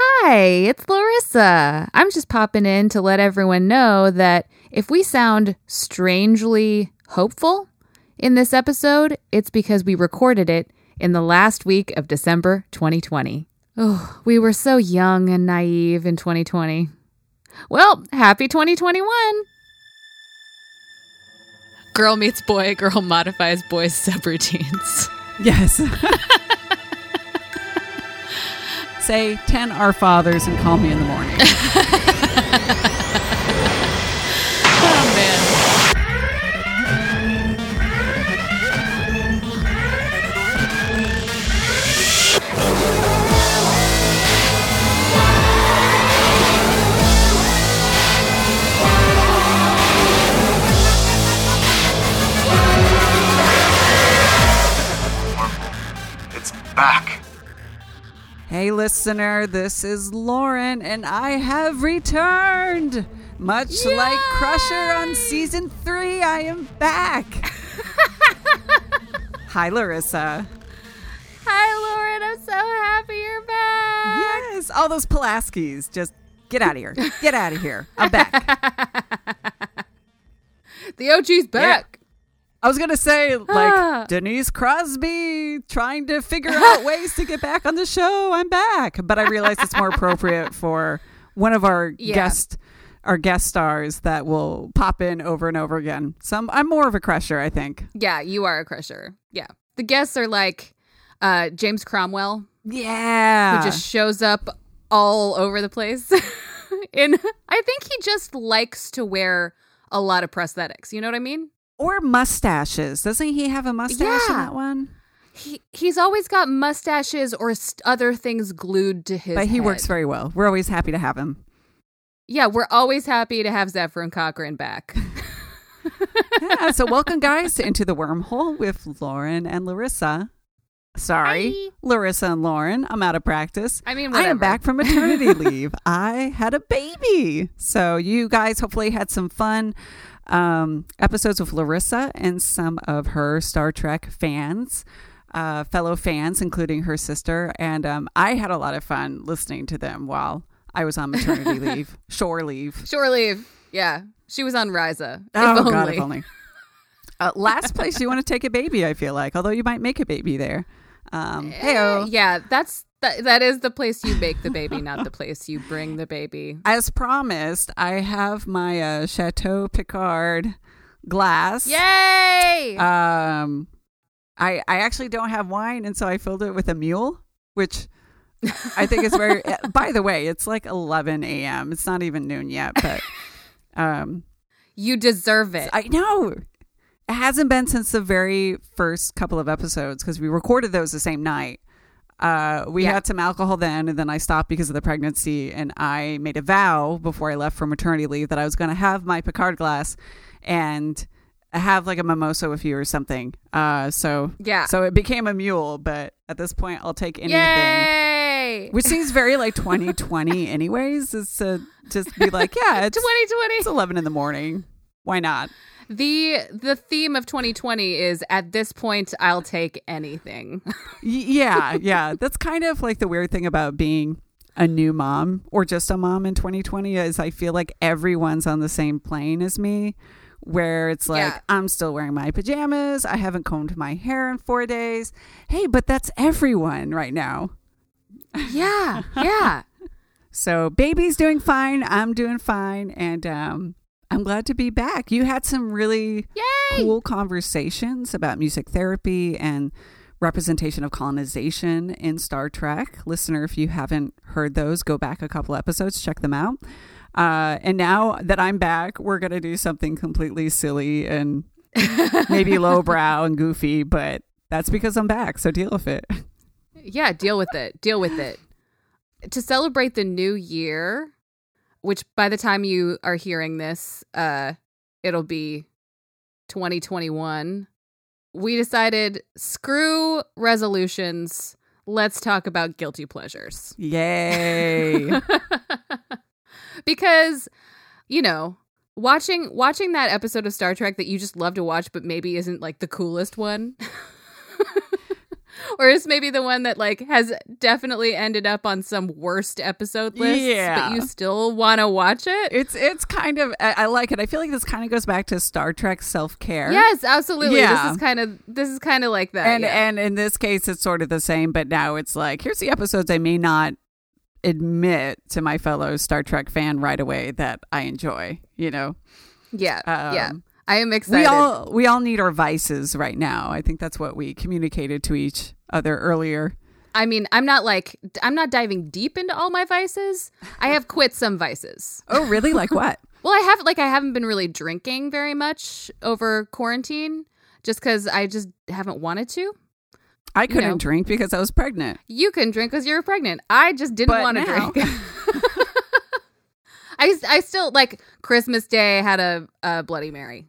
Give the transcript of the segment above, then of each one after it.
Hi, it's Larissa. I'm just popping in to let everyone know that if we sound strangely hopeful in this episode, it's because we recorded it in the last week of December 2020. Oh, we were so young and naive in 2020. Well, happy 2021. Girl meets boy, girl modifies boy's subroutines. Yes. Say 10 Our Fathers and call me in the morning. Oh man. It's back. Hey, listener, this is Lauren, and I have returned. Much like Crusher on season three, I am back. Hi, Larissa. Hi, Lauren. I'm so happy you're back. Yes, all those Pulaskis. Just get out of here. Get out of here. I'm back. The OG's back. I was gonna say Ah. like Denise Crosby trying to figure out ways to get back on the show. I'm back, but I realized it's more appropriate for one of our Yeah. guest our guest stars that will pop in over and over again. Some I'm more of a crusher, I think. Yeah, you are a crusher. Yeah. The guests are like uh, James Cromwell, Yeah, who just shows up all over the place. and I think he just likes to wear a lot of prosthetics. You know what I mean? Or mustaches. Doesn't he have a mustache in that one? He he's always got mustaches or st- other things glued to his. but he works very well. We're always happy to have him. Yeah, we're always happy to have Zefram Cochrane back. yeah, so welcome guys to Into the Wormhole with Lauren and Larissa. Sorry, Hi. Larissa and Lauren. I'm out of practice. I mean, I am back from maternity leave. I had a baby. So you guys hopefully had some fun um, episodes with Larissa and some of her Star Trek fans. Uh, fellow fans, including her sister, and um, I had a lot of fun listening to them while I was on maternity leave, shore leave. Shore leave. Yeah, she was on Risa. Oh if God, if only. Uh, last place you want to take a baby, I feel like. Although you might make a baby there. Um, heyo. Yeah, that's that, that is the place you make the baby, not the place you bring the baby. As promised, I have my uh, Chateau Picard glass. Yay! Um, I I actually don't have wine, and so I filled it with a mule, which I think is very. by the way, it's like 11 a.m. It's not even noon yet, but um, you deserve it. I know. It hasn't been since the very first couple of episodes because we recorded those the same night. Uh, we Yeah. had some alcohol then, and then I stopped because of the pregnancy. And I made a vow before I left for maternity leave that I was going to have my Picard glass and have like a mimosa with you or something. Uh, so Yeah. so it became a mule, but at this point, I'll take anything. Yay! Which seems very like 2020, anyways, is to just be like, yeah, it's, 2020. it's 11 in the morning. Why not? The the theme of 2020 is at this point I'll take anything. Yeah, yeah. That's kind of like the weird thing about being a new mom or just a mom in 2020 is I feel like everyone's on the same plane as me where it's like Yeah. I'm still wearing my pajamas, I haven't combed my hair in 4 days. Hey, but that's everyone right now. yeah. Yeah. So, baby's doing fine, I'm doing fine and um I'm glad to be back. You had some really Yay! cool conversations about music therapy and representation of colonization in Star Trek. Listener, if you haven't heard those, go back a couple episodes, check them out. Uh, and now that I'm back, we're going to do something completely silly and maybe lowbrow and goofy, but that's because I'm back. So deal with it. Yeah, deal with it. Deal with it. To celebrate the new year, which by the time you are hearing this, uh it'll be 2021. We decided screw resolutions. Let's talk about guilty pleasures. Yay. because you know, watching watching that episode of Star Trek that you just love to watch but maybe isn't like the coolest one. or is maybe the one that like has definitely ended up on some worst episode list, Yeah. but you still want to watch it. It's it's kind of I, I like it. I feel like this kind of goes back to Star Trek self care. Yes, absolutely. Yeah. This is kind of this is kind of like that. and yeah. and in this case it's sort of the same but now it's like here's the episodes i may not admit to my fellow star trek fan right away that i enjoy you know yeah, yeah. Um, I am excited. we all we all need our vices right now i think that's what we communicated to each other earlier I mean, I'm not like I'm not diving deep into all my vices. I have quit some vices. oh really like what Well, I have like I haven't been really drinking very much over quarantine just cuz I just haven't wanted to. i couldn't know. drink because i was pregnant You can drink cuz you're pregnant. I just didn't want to drink. I I still like Christmas Day had a, a Bloody Mary.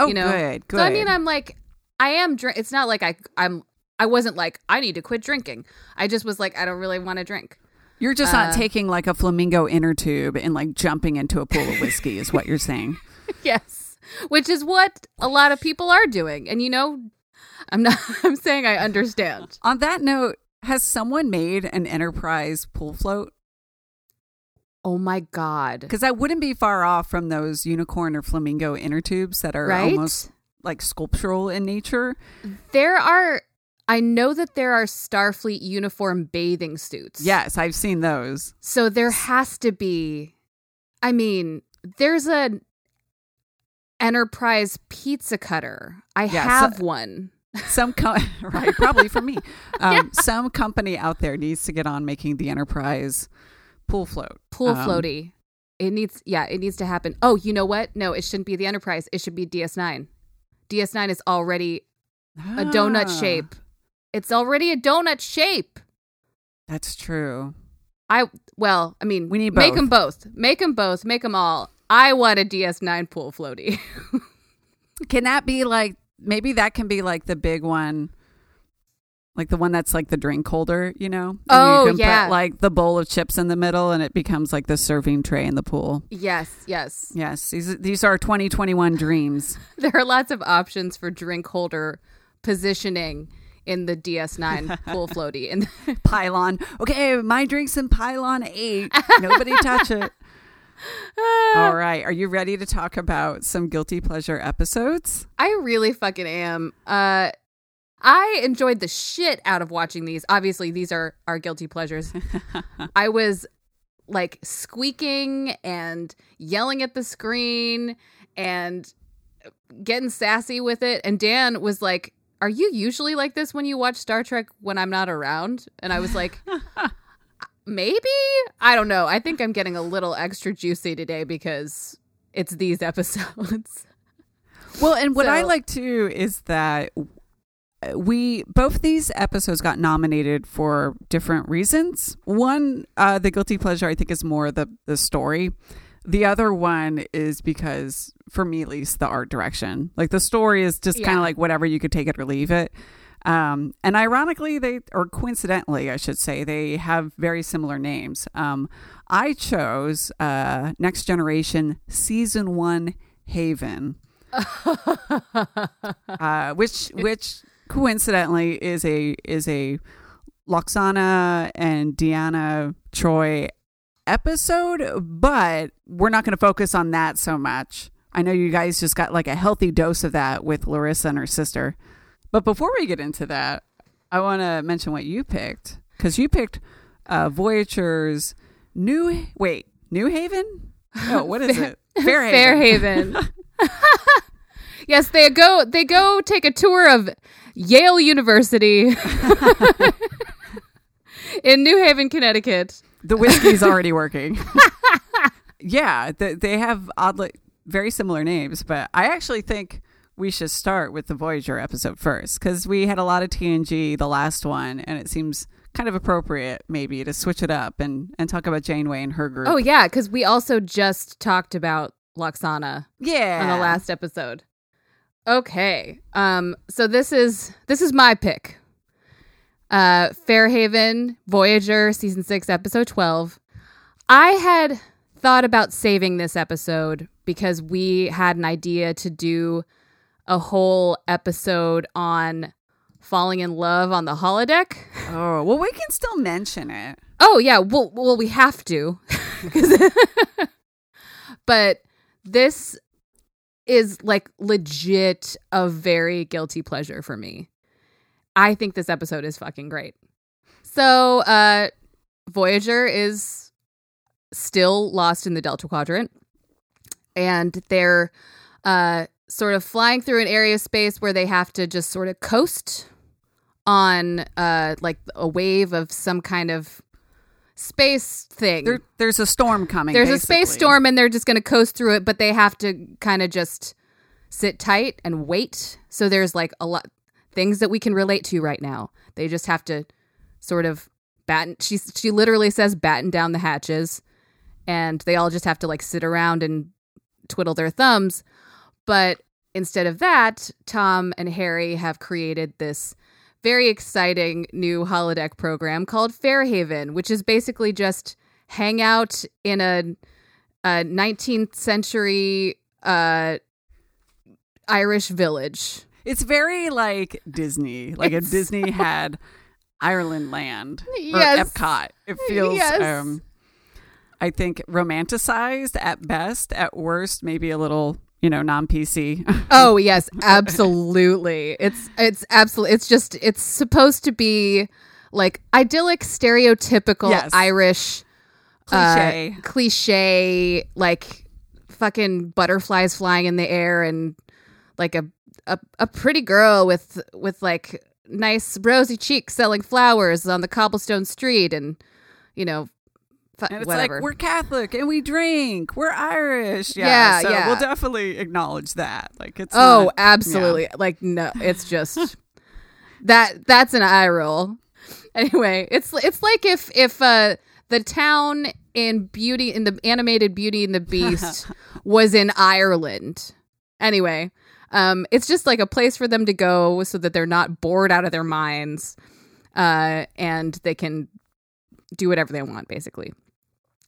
Oh You know? good good So I mean, I'm like, I am. Drink- it's not like I I'm. I wasn't like I need to quit drinking. I just was like I don't really want to drink. you're just not uh, taking like a flamingo inner tube and like jumping into a pool of whiskey is what you're saying yes, which is what a lot of people are doing. And you know, I'm not. I'm saying I understand. On that note, has someone made an enterprise pool float? Oh my god! Because that wouldn't be far off from those unicorn or flamingo inner tubes that are Right? almost like sculptural in nature. There are. I know that there are Starfleet uniform bathing suits. Yes, I've seen those. So there has to be. I mean, there's a Enterprise pizza cutter. I Yeah, so- have one. Some co- right, probably for me. Um, Some company out there needs to get on making the enterprise pool float. Pool Um, floaty. It needs. Yeah, it needs to happen. Oh, you know what? No, it shouldn't be the Enterprise. It should be DS9. DS9 is already a donut Ah, shape. It's already a donut shape. That's true. I well, I mean, We need both. make them both. Make them both. Make them all. I want a DS9 pool floaty. Can that be like maybe that can be like the big one, like the one that's like the drink holder, you know? And Oh, you can yeah. Put like the bowl of chips in the middle, and it becomes like the serving tray in the pool. yes, yes. Yes, these these are 2021 dreams. There are lots of options for drink holder positioning in the DS9 pool floaty. And Pylon. Okay, my drink's in pylon eight. Nobody touch it. All right, are you ready to talk about some guilty pleasure episodes? I really fucking am. Uh I enjoyed the shit out of watching these. Obviously, these are our guilty pleasures. I was like squeaking and yelling at the screen and getting sassy with it. And Dan was like, Are you usually like this when you watch Star Trek when I'm not around? And I was like, Maybe? I don't know. I think I'm getting a little extra juicy today because it's these episodes. Well, and what I like too is that we both these episodes got nominated for different reasons. One, uh, the guilty pleasure, I think, is more the the story. The other one is because, for me at least, the art direction. Like the story is just kind of like whatever you could take it or leave it. Um, and ironically, they or coincidentally, I should say, they have very similar names. Um, I chose uh, Next Generation Season One Haven uh, which which coincidentally is a is a Lwaxana and Deanna Troi episode, but we're not going to focus on that so much. I know you guys just got like a healthy dose of that with Larissa and her sister. But before we get into that, I want to mention what you picked because you picked uh, Voyager's New wait New Haven. No, what is it? Fairhaven. Fairhaven. yes, they go they go take a tour of Yale University in New Haven, Connecticut. The whiskey's already working. yeah, th- they have oddly very similar names, but I actually think we should start with the Voyager episode first because we had a lot of TNG the last one, and it seems kind of appropriate maybe to switch it up and and talk about Janeway and her group. Oh yeah, because we also just talked about Lwaxana yeah, on the last episode. Okay. Um so this is this is my pick. Uh Fairhaven Voyager season 6 episode 12. I had thought about saving this episode because we had an idea to do a whole episode on falling in love on the holodeck. Oh, well, we can still mention it. Oh yeah, well, well, we have to. but this is like legit a very guilty pleasure for me. I think this episode is fucking great. So, uh Voyager is still lost in the Delta Quadrant and they're uh sort of flying through an area of space where they have to just sort of coast on uh like a wave of some kind of space thing. There, there's a storm coming. There's a space storm and they're just going to coast through it, but they have to kind of just sit tight and wait. So there's like a lot things that we can relate to right now. They just have to sort of batten she she literally says batten down the hatches and they all just have to like sit around and twiddle their thumbs. But instead of that, Tom and Harry have created this very exciting new holodeck program called Fairhaven, which is basically just hang out in a, a 19th century uh, Irish village. It's very like Disney. Like It's- if Disney had Ireland Land or Yes. Epcot. It feels Yes. um I think romanticized at best, at worst maybe a little, you know, non-PC. Oh yes, absolutely. It's it's absolutely. It's just it's supposed to be like idyllic, stereotypical Yes. Irish uh, Cliche. cliche, like fucking butterflies flying in the air and like a a, a pretty girl with with like nice rosy cheeks selling flowers on the cobblestone street and you know and it's whatever. like we're Catholic and we drink. We're Irish. Yeah. Yeah, so yeah. we'll definitely acknowledge that. Like it's Oh, not- absolutely. Like no, it's just that that's an eye roll. Anyway, it's it's like if if uh the town in Beauty in the animated Beauty and the Beast was in Ireland. Anyway, um it's just like a place for them to go so that they're not bored out of their minds. Uh and they can do whatever they want basically.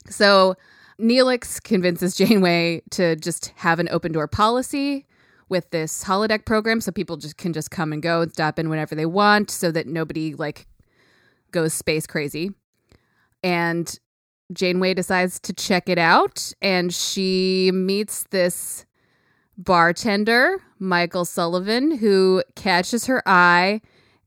So Neelix convinces Janeway to just have an open door policy with this holodeck program so people just can just come and go and stop in whenever they want so that nobody like goes space crazy. And Janeway decides to check it out and she meets this bartender, Michael Sullivan, who catches her eye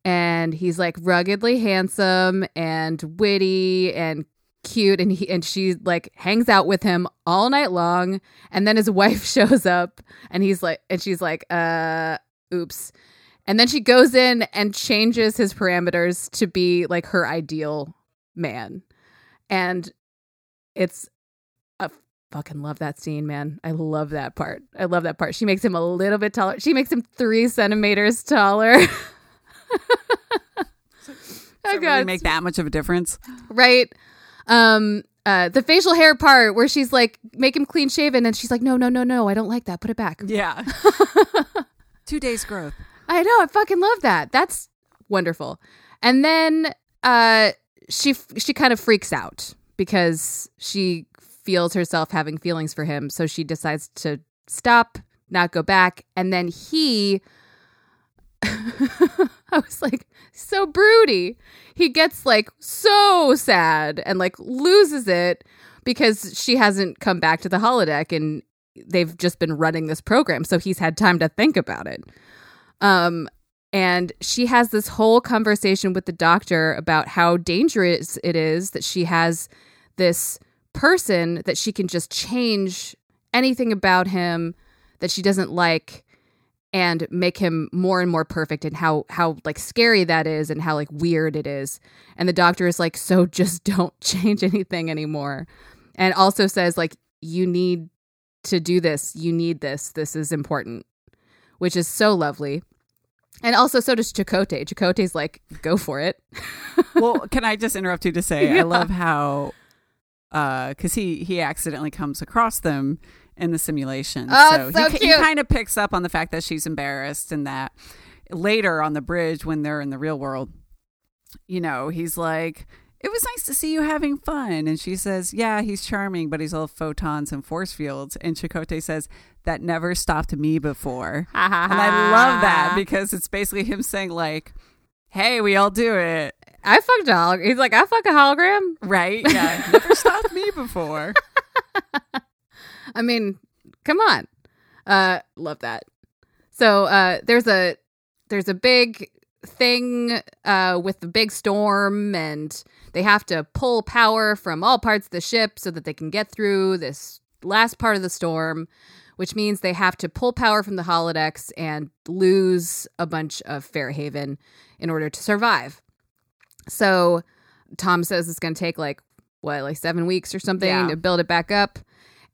and he's like ruggedly handsome and witty and cute and he and she like hangs out with him all night long. And then his wife shows up and he's like and she's like uh oops. And then she goes in and changes his parameters to be like her ideal man. And it's I fucking love that scene man. I love that part. I love that part. She makes him a little bit taller. She makes him three centimeters taller. Does oh it god really make that much of a difference. right um uh the facial hair part where she's like make him clean shaven and she's like no no no no i don't like that. Put it back. Yeah. Two days growth. i know. I fucking love that. That's wonderful. And then uh she she kind of freaks out because she feels herself having feelings for him. So she decides to stop not go back. And then he I was like, so broody. He gets like so sad and like loses it because she hasn't come back to the holodeck and they've just been running this program. So he's had time to think about it. Um, and she has this whole conversation with the doctor about how dangerous it is that she has this person that she can just change anything about him that she doesn't like and make him more and more perfect and how how like scary that is and how like weird it is. And the doctor is like so just don't change anything anymore. And also says like you need to do this. You need this. This is important which is so lovely. And also so does Chakotay. Chakotay's like go for it. Well, can I just interrupt you to say Yeah. I love how uh because he he accidentally comes across them in the simulation. Oh, so he, he cute. kind of picks up on the fact that she's embarrassed and that later on the bridge when they're in the real world, you know, he's like. It was nice to see you having fun. And she says, Yeah, he's charming, but he's all photons and force fields. And Chakotay says, That never stopped me before. And I love that because it's basically him saying, like, hey, we all do it. I fucked a hologram. He's like, I fuck a hologram. Right? Yeah. Never stopped me before. I mean, come on. Uh, love that. So uh, there's a there's a big thing uh, with the big storm, and they have to pull power from all parts of the ship so that they can get through this last part of the storm, which means they have to pull power from the holodecks and lose a bunch of Fairhaven in order to survive. So Tom says it's going to take like what, like seven weeks or something Yeah. to build it back up,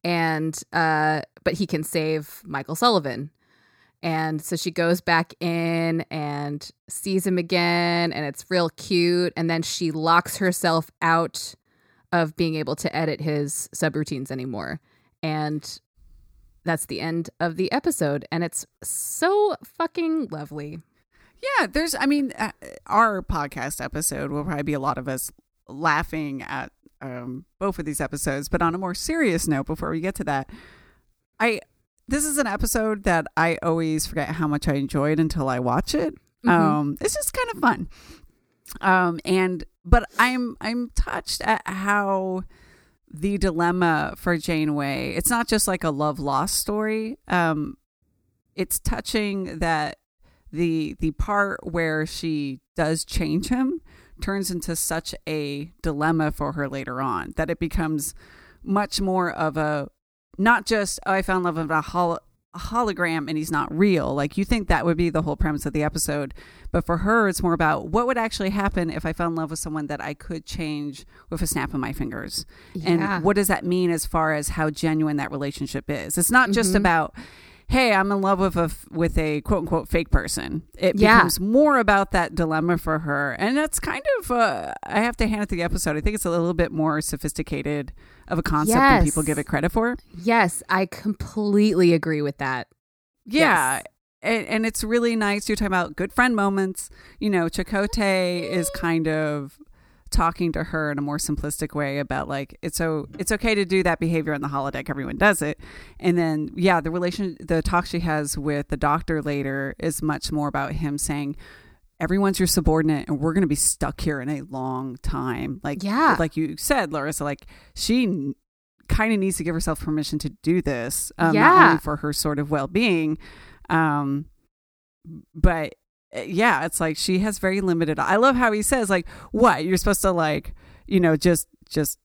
and uh, but he can save Michael Sullivan. And so she goes back in and sees him again, and it's real cute. And then she locks herself out of being able to edit his subroutines anymore. And that's the end of the episode. And it's so fucking lovely. Yeah, there's, I mean, uh, our podcast episode will probably be a lot of us laughing at um, both of these episodes. But on a more serious note, before we get to that, I, this is an episode that I always forget how much I enjoyed until I watch it. Mhm. Um, it's just kind of fun. Um, and, but I'm, I'm touched at how the dilemma for Janeway, it's not just like a love lost story. Um, it's touching that the the part where she does change him turns into such a dilemma for her later on that it becomes much more of a not just oh I found love of a, hol- a hologram and he's not real like you think that would be the whole premise of the episode but for her it's more about what would actually happen if I fell in love with someone that I could change with a snap of my fingers Yeah. and what does that mean as far as how genuine that relationship is it's not just Mhm. about hey i'm in love with a with a quote unquote fake person. It Yeah. becomes more about that dilemma for her. And that's kind of uh, i have to hand it to the episode. I think it's a little bit more sophisticated of a concept than people give it credit for. Yes, I completely agree with that. yeah. Yes. and, and it's really nice. You're talking about good friend moments. You know Chakotay is kind of talking to her in a more simplistic way about like it's so it's okay to do that behavior on the holodeck everyone does it and then yeah the relation the talk she has with the doctor later is much more about him saying everyone's your subordinate and we're going to be stuck here in a long time like Yeah. like you said larissa like she kind of needs to give herself permission to do this um, Yeah. for her sort of well-being um but Eh, yeah it's like she has very limited i love how he says like what? You're supposed to like you know just just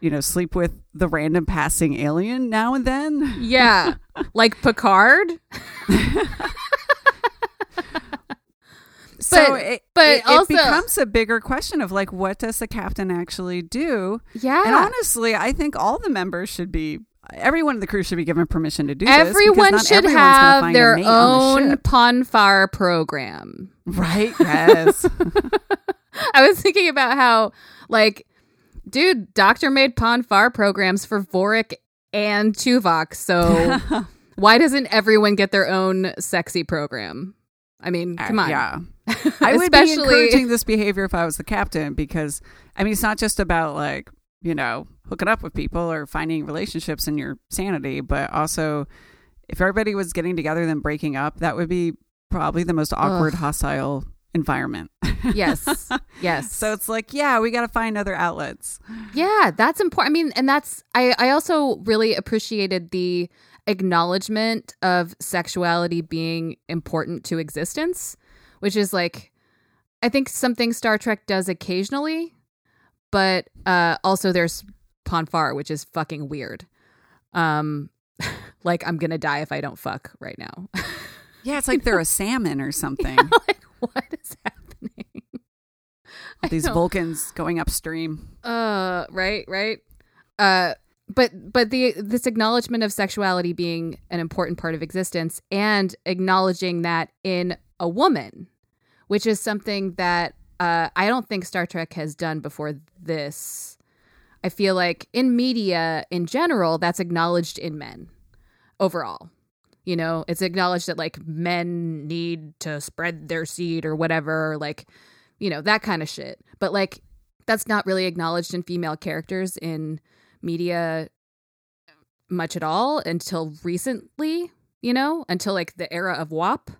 you know sleep with the random passing alien now and then? Yeah, like Picard. so But- it, but it, it becomes a bigger question of like what does the captain actually do? Yeah, and honestly i think all the members should be everyone in the crew should be given permission to do this everyone should have their the own ship. Pon farr program. right yes I was thinking about how, like, dude, Doctor made Pon farr programs for Vorik and Tuvok. So why doesn't everyone get their own sexy program? I mean, come on. Uh, yeah I would be encouraging this behavior if I was the captain because I mean it's not just about like you know hooking up with people or finding relationships in your sanity, but also if everybody was getting together then breaking up, that would be probably the most awkward, Ugh. hostile environment. Yes. Yes. so it's like, yeah, we got to find other outlets. Yeah, that's important. I mean, and that's I I also really appreciated the acknowledgement of sexuality being important to existence, which is like I think something Star Trek does occasionally, but uh also there's Pon farr, which is fucking weird. Um like I'm to die if I don't fuck right now. Yeah, it's like they're a salmon or something. like what is happening? These Vulcans going upstream. uh right right uh but but the this acknowledgement of sexuality being an important part of existence and acknowledging that in a woman which is something that uh i don't think star trek has done before this i feel like in media in general that's acknowledged in men overall. You know it's acknowledged that like men need to spread their seed or whatever like you know that kind of shit. But like that's not really acknowledged in female characters in media much at all until recently you know until like the era of WAP.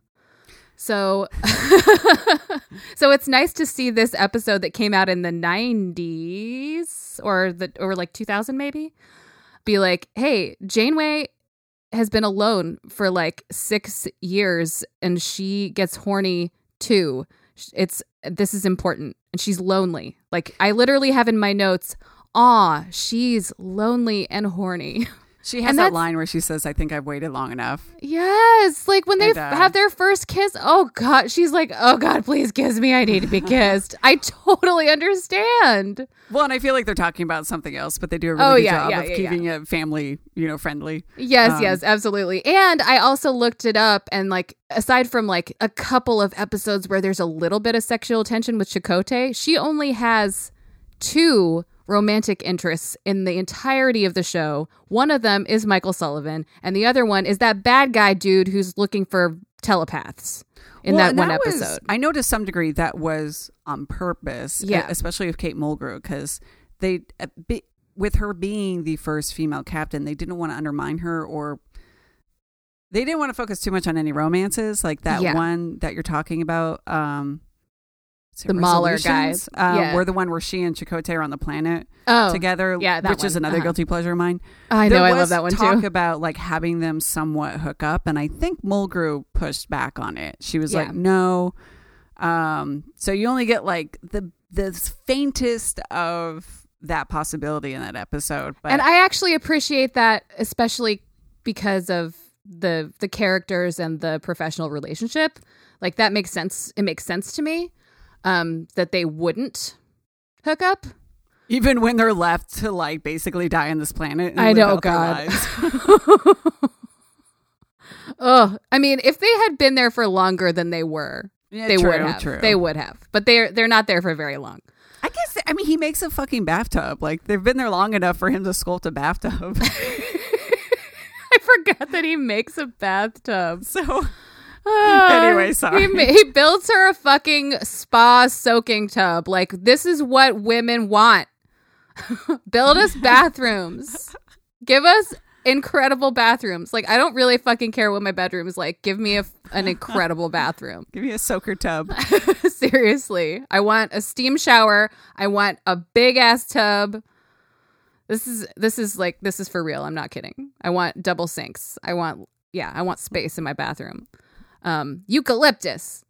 So so it's nice to see this episode that came out in the 90s or the or like 2000 maybe be like, "Hey, Janeway has been alone for like 6 years and she gets horny too. It's this is important and she's lonely." Like I literally have in my notes, ah she's lonely and horny." She has And that line where she says, "I think I've waited long enough." Yes, like when they And, uh, have their first kiss. Oh God, she's like, "Oh God, please kiss me. I need to be kissed." I totally understand. Well, and I feel like they're talking about something else, but they do a really Oh, good yeah, job yeah, of yeah, keeping it family, you know, friendly. Yes, Um, yes, absolutely. And I also looked it up, and like aside from like a couple of episodes where there's a little bit of sexual tension with Chakotay, she only has two romantic interests in the entirety of the show. One of them is Michael Sullivan, and the other one is that bad guy dude who's looking for telepaths in Well, that one was- episode. I know to some degree that was on purpose, Yeah. especially with Kate Mulgrew, because they, with her being the first female captain, they didn't want to undermine her or they didn't want to focus too much on any romances, like that Yeah. one that you're talking about. Um, it The Mahler guys. Um, Yeah. Where the one where she and Chakotay are on the planet Oh, together, yeah, which is another Uh-huh. guilty pleasure of mine. I There know. I love that one talk too. about like having them somewhat hook up, and I think Mulgrew pushed back on it. She was Yeah. like, "No." Um, so you only get like the the faintest of that possibility in that episode. But and I actually appreciate that, especially because of the the characters and the professional relationship. Like that makes sense. It makes sense to me um, that they wouldn't hook up. even when they're left to like basically die on this planet, I know, God. Oh, I mean, if they had been there for longer than they were, Yeah, they true, would have. True. They would have, but they're they're not there for very long. I guess. I mean, he makes a fucking bathtub. Like they've been there long enough for him to sculpt a bathtub. I forgot that he makes a bathtub. so Ah, Anyway, sorry. He, he builds her a fucking spa soaking tub. Like, this is what women want. Build us bathrooms. Give us incredible bathrooms. Like, I don't really fucking care what my bedroom is like. Give me a, an incredible bathroom. give me a soaker tub. Seriously. I want a steam shower. I want a big ass tub. This is this is like this is for real. I'm not kidding. I want double sinks. I want yeah, I want space in my bathroom. Um eucalyptus.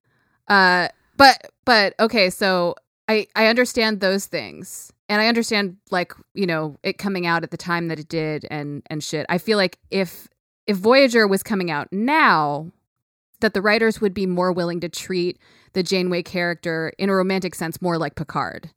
Uh but but okay, so I I understand those things. And I understand like, you know, it coming out at the time that it did and and shit. I feel like if if Voyager was coming out now, that the writers would be more willing to treat the Janeway character in a romantic sense more like Picard.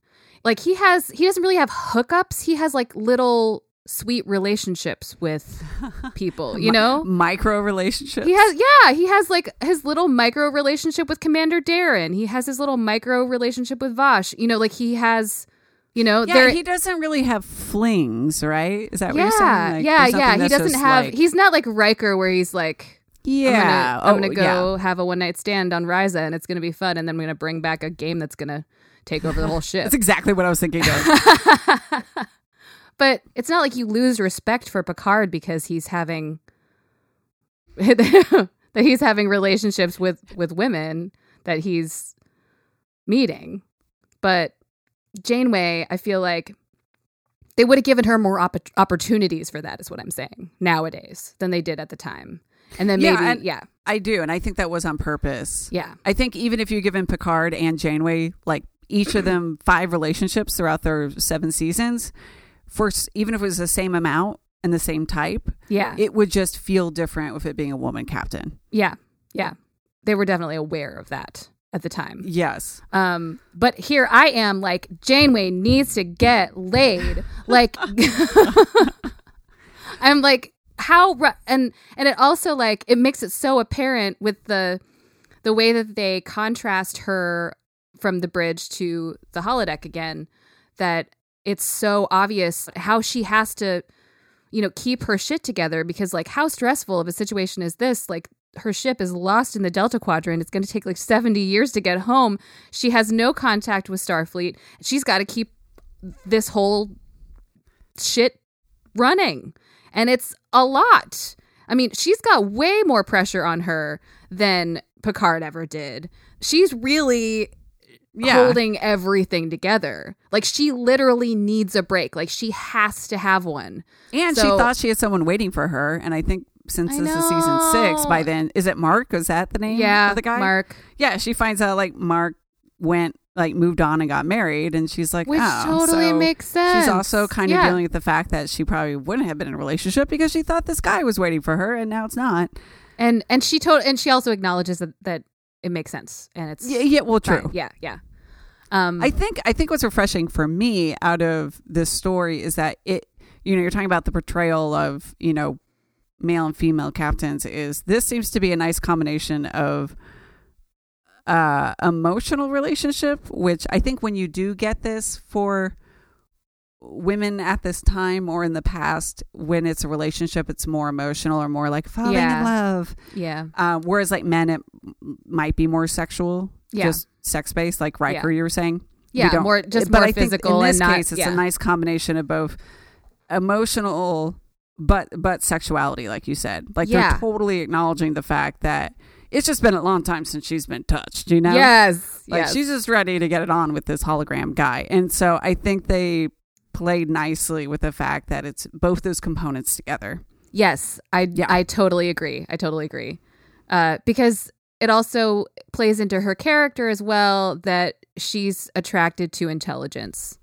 Like he has he doesn't really have hookups. He has like little sweet relationships with people, you know? micro relationships. He has yeah, he has like his little micro relationship with Commander Daren. He has his little micro relationship with Vash. You know, like he has you know, Yeah, he doesn't really have flings, right? Is that what yeah, you're saying? Like, yeah, yeah. He doesn't have. like- he's not like Riker, where he's like, yeah. I'm gonna, I'm Oh, gonna yeah. go have a one night stand on Risa, and it's gonna be fun, and then I'm gonna bring back a game that's gonna take over the whole ship. That's exactly what I was thinking of. but it's not like you lose respect for Picard because he's having that he's having relationships with with women that he's meeting. But Janeway, I feel like they would have given her more opp- opportunities for that is what I'm saying nowadays than they did at the time. And then Yeah, and- yeah. I do, and I think that was on purpose. Yeah. I think even if you given Picard and Janeway like each of them five relationships throughout their seven seasons, for even if it was the same amount and the same type, Yeah. it would just feel different with it being a woman captain. yeah. Yeah. They were definitely aware of that at the time. Yes. Um, but here I am, like Janeway needs to get laid. Like, I'm like, how? ru- And and it also like it makes it so apparent with the the way that they contrast her from the bridge to the holodeck again that it's so obvious how she has to you know keep her shit together because like how stressful of a situation is this? Like her ship is lost in the delta quadrant. It's going to take like 70 years to get home. She has no contact with starfleet. She's got to keep this whole shit running. And it's a lot. I mean she's got way more pressure on her than Picard ever did. She's really Yeah. holding everything together. Like she literally needs a break. Like she has to have one. And she thought she had someone waiting for her. And I think since I this is season six, by then, is it Mark? Was that the name Yeah, of the guy? Mark. Yeah, she finds out like Mark went, like moved on and got married. And she's like, Which oh. totally So makes sense. She's also kind of Yeah. dealing with the fact that she probably wouldn't have been in a relationship because she thought this guy was waiting for her and now it's not. and and she told and she also acknowledges that, that it makes sense and it's Yeah, yeah well, true. fine. Yeah, yeah. Um I think I think what's refreshing for me out of this story is that it you know you're talking about the portrayal of you know male and female captains is this seems to be a nice combination of uh emotional relationship which I think when you do get this for women at this time or in the past when it's a relationship it's more emotional or more like falling Yeah. in love yeah. um, whereas like men it might be more sexual Yeah. just sex based like Riker you were saying Yeah, more just but more I think physical in this and not case it's yeah. a nice combination of both emotional but but sexuality like you said like Yeah. they're totally acknowledging the fact that it's just been a long time since she's been touched you know Yes. like yes. she's just ready to get it on with this hologram guy and so i think they played nicely with the fact that it's both those components together Yes, I Yeah. I totally agree. I totally agree. Uh, because it also plays into her character as well that she's attracted to intelligence,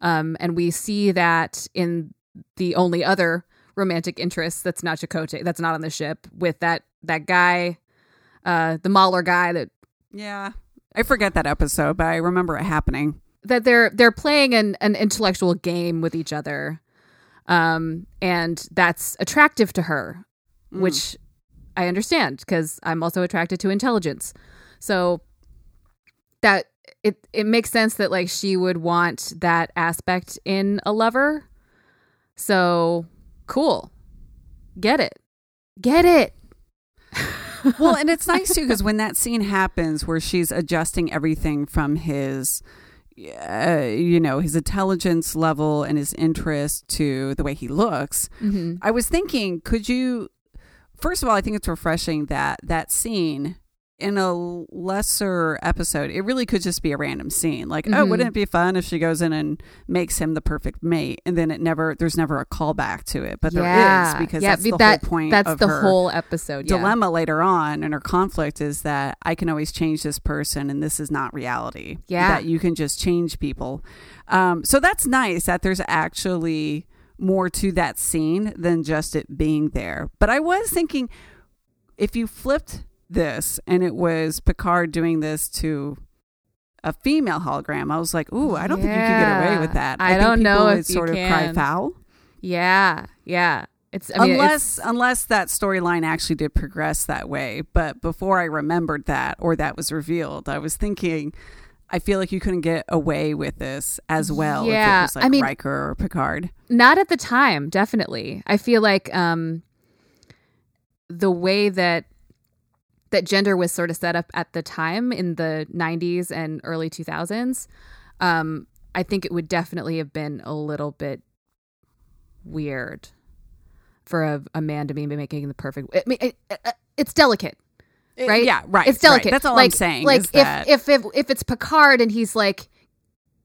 um, and we see that in the only other romantic interest that's not Chakotay, that's not on the ship with that that guy, uh, the Mahler guy that yeah i forget that episode but i remember it happening that they're they're playing an, an intellectual game with each other. Um and that's attractive to her which i understand because i'm also attracted to intelligence. So that it it makes sense that like she would want that aspect in a lover. So cool. Get it. Get it. Well, and it's nice too because when that scene happens where she's adjusting everything from his, uh, you know, his intelligence level and his interest to the way he looks, mm-hmm. I was thinking, could you? First of all, I think it's refreshing that that scene in a lesser episode, it really could just be a random scene. Like, oh, Mhm. wouldn't it be fun if she goes in and makes him the perfect mate, and then it never, there's never a callback to it, but there is because that's but the that- whole point. that's the whole episode yeah. dilemma later on and her conflict is that I can always change this person and this is not reality. Yeah. That you can just change people. Um, so that's nice that there's actually more to that scene than just it being there. But I was thinking if you flipped this and it was Picard doing this to a female hologram, I was like, ooh, I don't think you can get away with that. I think don't know people if sort of cry foul. yeah yeah it's I mean, unless it's- unless that storyline actually did progress that way. But before I remembered that or that was revealed, I was thinking, I feel like you couldn't get away with this as well if Yeah, it was like I mean- Riker or Picard. not at the time definitely i feel like um the way that that gender was sort of set up at the time in the 90s and early 2000s um i think it would definitely have been a little bit weird for a, a man to be making the perfect I mean, it, it- it's delicate It- right yeah, right. it's delicate right. That's all like, I'm saying. like if, that, if if if it's picard and he's like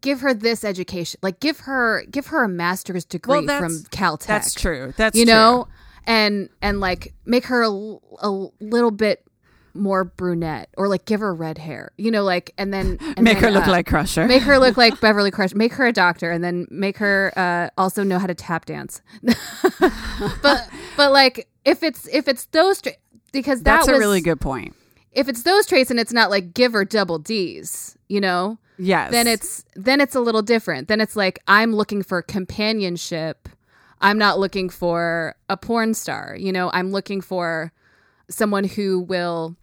give her this education like give her give her a master's degree Well, from caltech that's true. That's you true. know and and like make her a, a little bit more brunette or like give her red hair you know like and then and make then, her look uh, like Crusher. make her look like beverly Crusher, make her a doctor and then make her uh also know how to tap dance but but like if it's if it's those tra- because that that's was a really good point. if it's those traits and it's not like give her double d's you know Yes. then it's then it's a little different. Then it's like I'm looking for companionship. I'm not looking for a porn star. You know, I'm looking for someone who will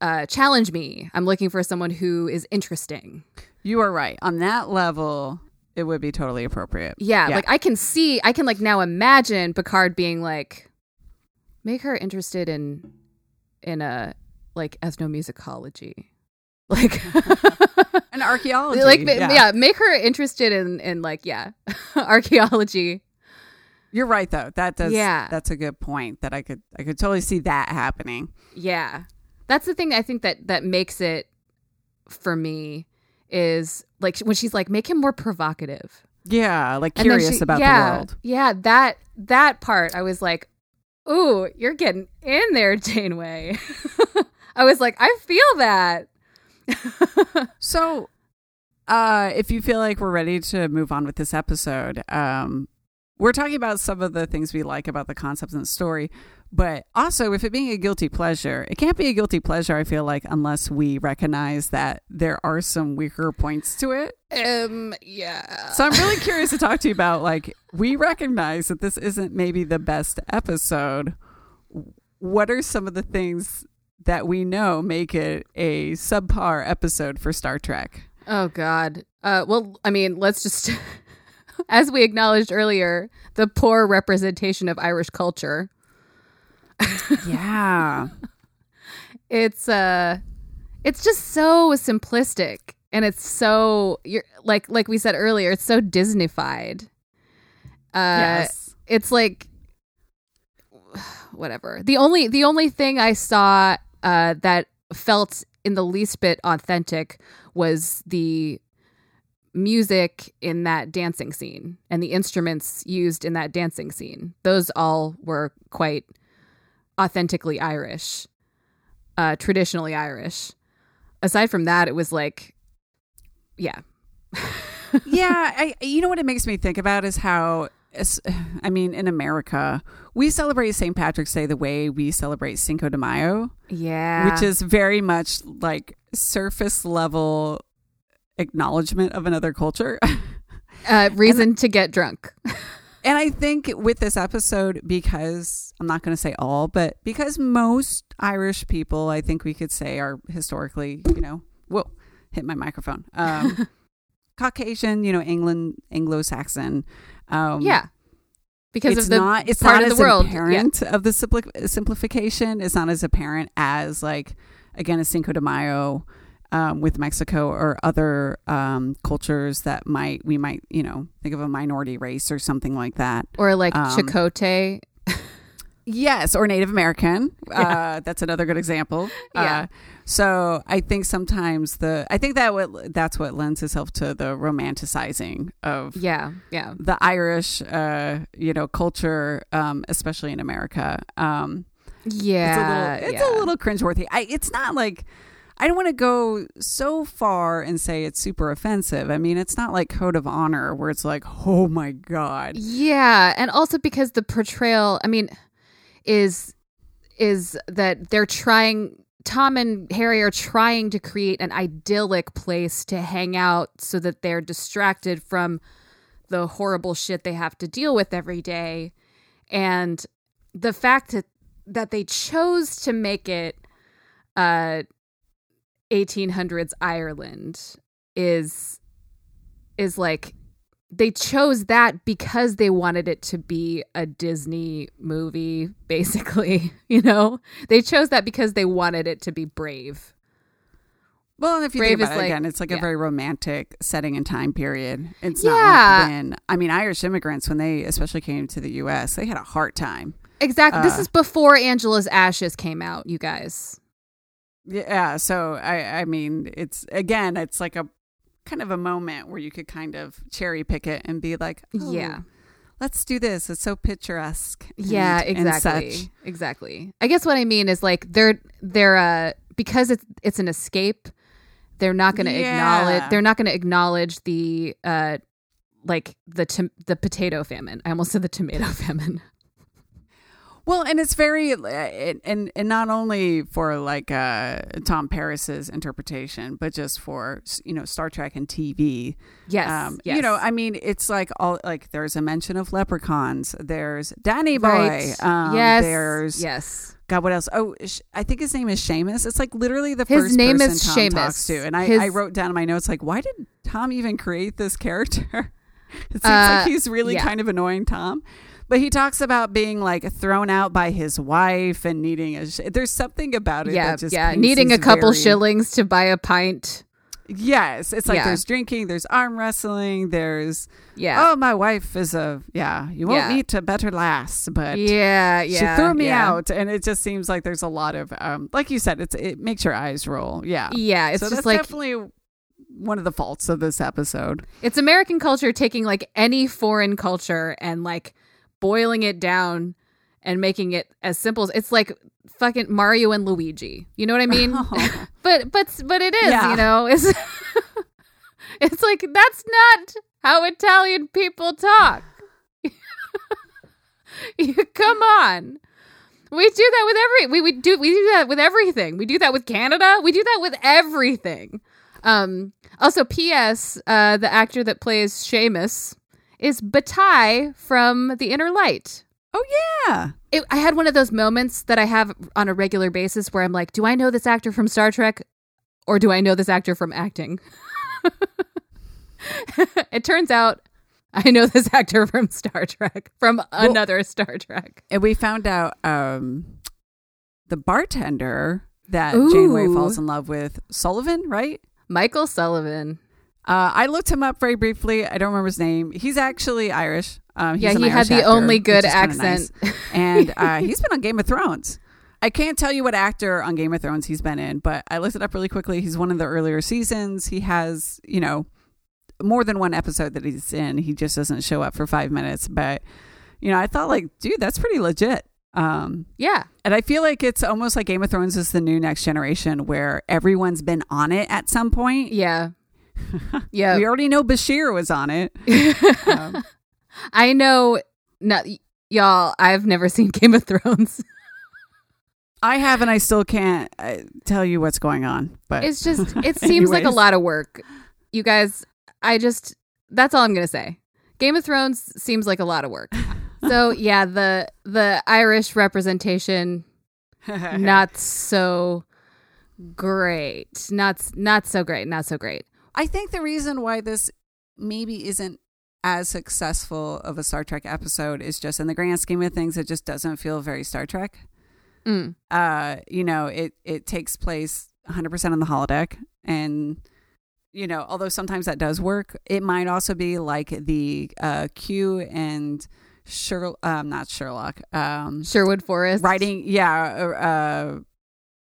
uh, challenge me. I'm looking for someone who is interesting. you are right. On that level, it would be totally appropriate. Yeah, like I can see, I can like now imagine Picard being like, make her interested in in a like ethnomusicology, like An archaeology. like ma- yeah. make her interested in in like yeah archaeology You're right though. That does Yeah. that's a good point that I could I could totally see that happening. yeah That's the thing I think that that makes it for me is like when she's like make him more provocative. Yeah, like curious she- about yeah, the world. Yeah, that that part I was like, "Ooh, you're getting in there, Janeway." I was like, "I feel that." So, uh, if you feel like we're ready to move on with this episode, um, we're talking about some of the things we like about the concepts and the story, but also with it being a guilty pleasure, it can't be a guilty pleasure. I feel like unless we recognize that there are some weaker points to it. Um, yeah. So I'm really curious to talk to you about like we recognize that this isn't maybe the best episode. What are some of the things that we know make it a subpar episode for Star Trek? Oh God. Uh, well, I mean, let's just, as we acknowledged earlier, the poor representation of Irish culture. Yeah. It's uh, it's just so simplistic, and it's so you're like like we said earlier, it's so Disneyfied. Uh, yes. it's like whatever. The only the only thing I saw uh, that felt in the least bit authentic was the music in that dancing scene and the instruments used in that dancing scene. Those all were quite authentically Irish, uh, traditionally Irish. Aside from that, it was like, yeah, yeah, I, you know what it makes me think about is how, I mean, in America, we celebrate St. Patrick's Day the way we celebrate Cinco de Mayo, yeah, which is very much like surface level acknowledgement of another culture. uh, reason to get drunk. And I think with this episode, because I'm not going to say all, but because most Irish people, I think we could say, are historically, you know, whoa, hit my microphone, um, Caucasian, you know, England, Anglo-Saxon. Um, yeah, because it's of the not it's part not of the as world. Yeah. apparent of the simpli- simplification. It's not as apparent as like again a Cinco de Mayo um, with Mexico or other um, cultures that might we might you know think of a minority race or something like that. or like Um, Chakotay. Yes, or Native American. Uh, that's another good example. Yeah. Uh, so I think sometimes the I think that what that's what lends itself to the romanticizing of Yeah, yeah, the Irish, uh, you know, culture, um, especially in America. Um, yeah. it's a little, it's yeah. a little cringeworthy. I, it's not like I don't want to go so far and say it's super offensive. I mean, it's not like Code of Honor where it's like, oh my god, Yeah, and also because the portrayal, I mean, is is that they're trying Tom and Harry are trying to create an idyllic place to hang out so that they're distracted from the horrible shit they have to deal with every day. And the fact that that they chose to make it uh 1800s Ireland is is like they chose that because they wanted it to be a Disney movie, basically. You know, they chose that because they wanted it to be brave. Well, and if you Brave think about it like- again, it's like yeah. a very romantic setting and time period. It's Yeah. not like when I mean Irish immigrants when they especially came to the U.S. They had a hard time. Exactly. this Uh, is before Angela's Ashes came out, you guys. Yeah, so I I mean it's again it's like a kind of a moment where you could kind of cherry pick it and be like, oh, yeah. let's do this. It's so picturesque. and- Yeah, exactly. Exactly. I guess what I mean is like they're they're uh because it's it's an escape, they're not going to Yeah. acknowledge they're not going to acknowledge the uh like the the potato famine. I almost said the tomato famine. Well, and it's very uh, and and not only for like uh, Tom Paris's interpretation, but just for you know Star Trek and TV. Yes. Um, yes. You know, I mean, it's like all like there's a mention of leprechauns. There's Danny Boy. Right. Um, yes. There's yes. God. What else? Oh, I think his name is Seamus. It's like literally the His first name person is Tom Seamus. talks to, and I, His- I wrote down in my notes like, why did Tom even create this character? it seems Uh, like he's really yeah. kind of annoying Tom. But he talks about being like thrown out by his wife and needing a. Sh- There's something about it. Yeah. that just Yeah. Needing a couple very- shillings to buy a pint. Yes, it's like Yeah. there's drinking, there's arm wrestling, there's Yeah. oh my wife is a yeah you won't Yeah. meet a better lass, but yeah, yeah. she threw me yeah. out, and it just seems like there's a lot of um like you said, it's it makes your eyes roll. Yeah, Yeah, it's so just like definitely one of the faults of this episode. it's American culture taking like any foreign culture and like boiling it down and making it as simple as it's like fucking Mario and Luigi. You know what I mean? but but but it is, Yeah. you know. It's it's like that's not how Italian people talk. you, come on. We do that with every we, we do we do that with everything. We do that with Canada. We do that with everything. Um also PS uh the actor that plays Seamus is Batai from The Inner Light. oh yeah, It, I had one of those moments that I have on a regular basis where I'm like, do I know this actor from Star Trek or do I know this actor from acting? it turns out I know this actor from Star Trek, from another Star Trek. and we found out um the bartender that Janeway falls in love with Sullivan, right? Michael Sullivan. Uh, I looked him up very briefly. I don't remember his name. He's actually Irish. Um, he's Yeah, he had the actor, only good accent. nice. and uh, he's been on Game of Thrones. I can't tell you what actor on Game of Thrones he's been in, but I looked it up really quickly. He's one of the earlier seasons. He has, you know, more than one episode that he's in. He just doesn't show up for five minutes. But, you know, I thought, like, dude, that's pretty legit. Um, Yeah. and I feel like it's almost like Game of Thrones is the new next generation where everyone's been on it at some point. Yeah. Yeah. We already know Bashir was on it. Um, I know not y'all, I've never seen Game of Thrones. I have, and I still can't uh, tell you what's going on. But It's just it seems like a lot of work. You guys, I just that's all I'm going to say. Game of Thrones seems like a lot of work. So, yeah, the the Irish representation not so great. Not not so great. Not so great. I think the reason why this maybe isn't as successful of a Star Trek episode is just in the grand scheme of things, it just doesn't feel very Star Trek. Mm. Uh, you know, it it takes place 100% on the holodeck, and you know, although sometimes that does work, it might also be like the uh, Q and Sherlock, um, not Sherlock, um, Sherwood Forest. writing, yeah, uh,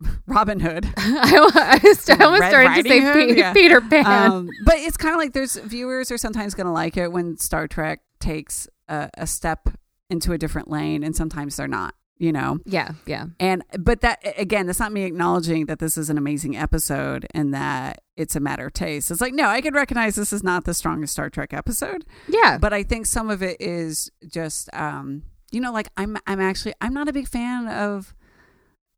Robin Hood. I, I, was- I almost started to say Hood? Pe- Yeah. Peter Pan. um, but it's kind of like there's viewers are sometimes going to like it when Star Trek takes a, a step into a different lane, and sometimes they're not. You know, yeah, yeah. and but that again, that's not me acknowledging that this is an amazing episode and that it's a matter of taste. It's like no, I could recognize this is not the strongest Star Trek episode, Yeah. but I think some of it is just um, you know, like I'm I'm actually I'm not a big fan of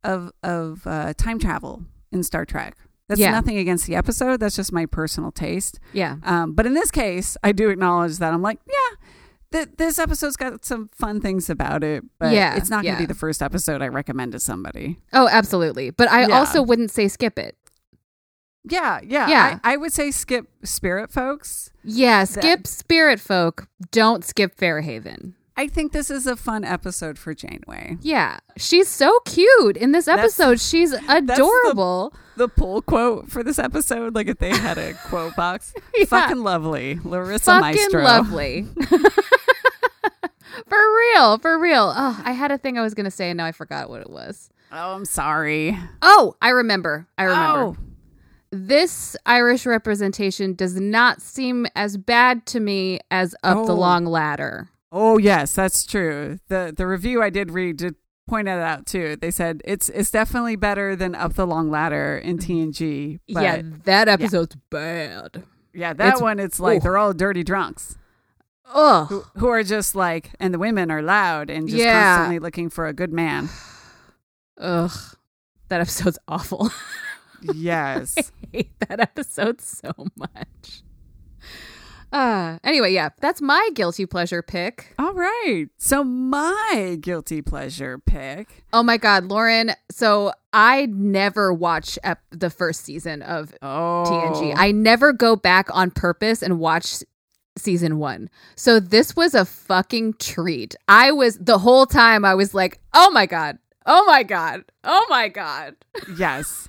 of of uh, time travel in Star Trek. That's Yeah. nothing against the episode. That's just my personal taste. yeah. Um, but in this case, I do acknowledge that I'm like, yeah, th- this episode's got some fun things about it, but Yeah, it's not going yeah. to be the first episode I recommend to somebody. Oh, absolutely. But I Yeah. also wouldn't say skip it. Yeah, yeah, Yeah. I, I would say skip Spirit, folks. Yeah, skip Spirit Folk. Don't skip Fair Haven. I think this is a fun episode for Janeway. Yeah, she's so cute in this That's- episode. she's adorable. The pull quote for this episode, like if they had a quote box, Yeah. fucking lovely, Larissa Fucking Maestro. lovely. for real, for real. Oh, I had a thing I was gonna say and now I forgot what it was. Oh, I'm sorry. Oh, I remember. I remember. Oh, This Irish representation does not seem as bad to me as Up the Oh. Long Ladder. Oh yes, that's true. the The review I did read did point that out too. They said it's it's definitely better than Up the Long Ladder in TNG. But yeah, that episode's bad. yeah, that it's- one it's like they're all dirty drunks Ugh. who, who are just like, and the women are loud and just Yeah. constantly looking for a good man. Ugh. That episode's awful. yes. I hate that episode so much. Uh anyway, yeah, that's my guilty pleasure pick. All right. So my guilty pleasure pick. Oh my god, Lauren. So I never watch ep- the first season of Oh, TNG. I never go back on purpose and watch season 1. So this was a fucking treat. I was the whole time I was like, "Oh my god. Oh my god. Oh my god." yes.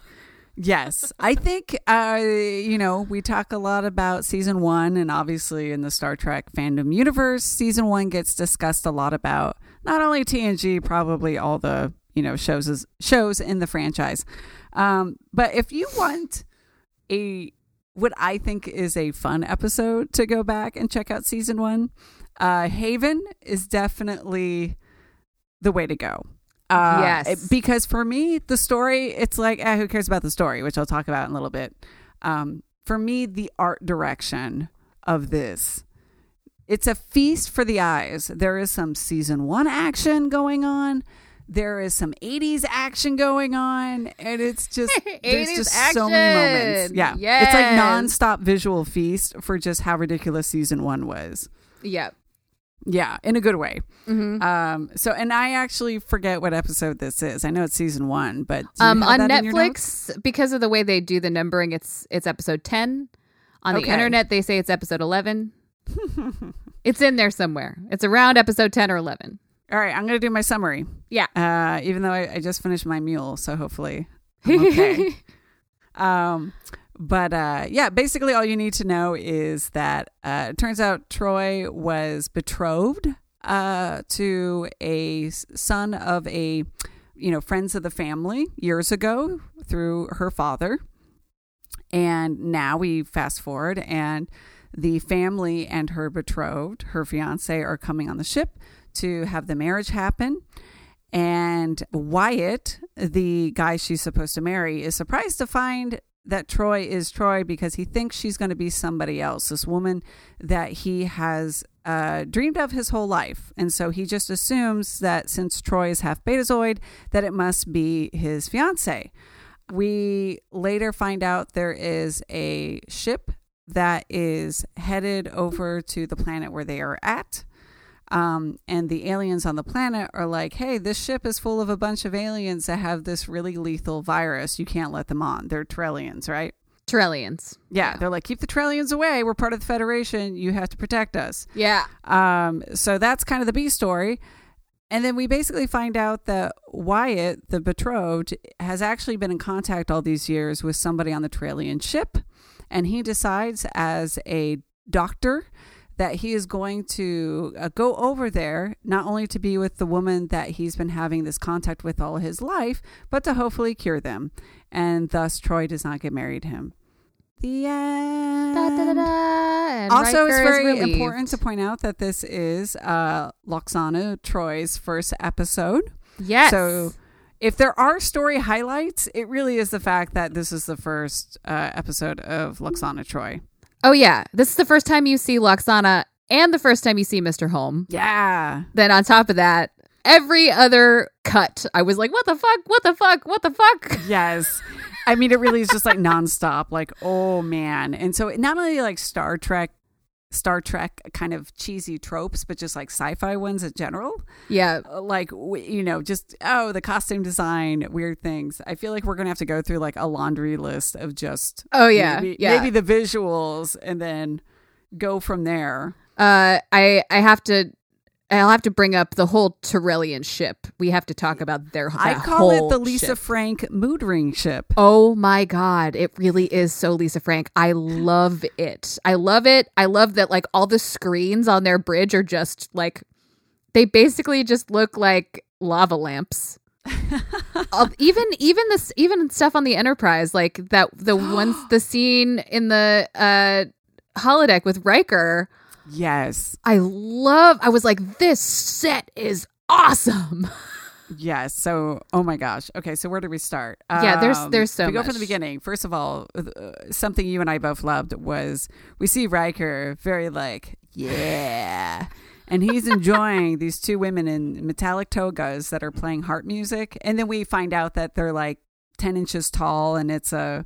Yes, I think uh, you know we talk a lot about season one, and obviously in the Star Trek fandom universe, season one gets discussed a lot about not only TNG, probably all the you know shows shows in the franchise. Um, but if you want a what I think is a fun episode to go back and check out season one, uh, Haven is definitely the way to go. Uh, Yes. it- because for me, the story, it's like, eh, who cares about the story, which I'll talk about in a little bit. Um, for me, the art direction of this, it's a feast for the eyes. There is some season one action going on. There is some 80s action going on, and it's just there's 80s just so many moments. action. Yeah, it's like Yes. nonstop visual feast for just how ridiculous season one was. Yeah. Yeah, in a good way. hmm Um, so, and I actually forget what episode this is. I know it's season one, but Um, on that in your notes? Netflix, because of the way they do the numbering, it's it's episode ten. On the Okay. internet, they say it's episode eleven. it's in there somewhere. It's around episode ten or eleven. All right, I'm going to do my summary. Yeah. Uh, even though I, I just finished my mule, so hopefully I'm okay. um, but uh, yeah, basically all you need to know is that uh, it turns out Troi was betrothed uh, to a son of a, you know, friends of the family years ago through her father. And now we fast forward, and the family and her betrothed, her fiance, are coming on the ship to have the marriage happen. And Wyatt, the guy she's supposed to marry, is surprised to find that Troi is Troi because he thinks she's going to be somebody else, this woman that he has uh, dreamed of his whole life. And so he just assumes that since Troi is half betazoid, that it must be his fiance. We later find out there is a ship that is headed over to the planet where they are at. Um, and the aliens on the planet are like, hey, this ship is full of a bunch of aliens that have this really lethal virus. You can't let them on. They're Tarellians, right? Trillions. Yeah, they're like, keep the Tarellians away. We're part of the Federation. You have to protect us. Yeah. Um, so that's kind of the B story. And then we basically find out that Wyatt, the betrothed, has actually been in contact all these years with somebody on the Tarellian ship. And he decides, as a doctor, that he is going to uh, go over there, not only to be with the woman that he's been having this contact with all his life, but to hopefully cure them. And thus, Troi does not get married to him. The end. Da, da, da. Also, it's Riker is very important to point out that this is uh, Lwaxana Troi's first episode. Yes. So, if there are story highlights, it really is the fact that this is the first uh, episode of Lwaxana Troi. Oh yeah, this is the first time you see Lwaxana and the first time you see Mr. Homn. Yeah. Then on top of that, every other cut, I was like, what the fuck? What the fuck? What the fuck? Yes. I mean, it really is just like nonstop. Like, oh man. And so, not only like Star Trek, Star Trek kind of cheesy tropes, but just like sci-fi ones in general. Yeah. Uh, like you know just oh the costume design weird things i feel like we're gonna have to go through like a laundry list of just Oh yeah. maybe, yeah. maybe the visuals and then go from there Uh, I I have to. I'll have to bring up the whole Tarellian ship. We have to talk about their. i call it the lisa ship. frank mood ring ship Oh my god, it really is so Lisa Frank. I love it. I love it. I love that like all the screens on their bridge are just like they basically just look like lava lamps. Even even this even stuff on the Enterprise like that the ones the scene in the uh holodeck with Riker. Yes. I love I was like this set is awesome. yes. So oh my gosh. Okay so where do we start? Yeah, there's- there's so we go from the beginning first of all uh, something you and i both loved was we see Riker very like yeah. And he's enjoying these two women in metallic togas that are playing heart music. And then we find out that they're like 10 inches tall and it's a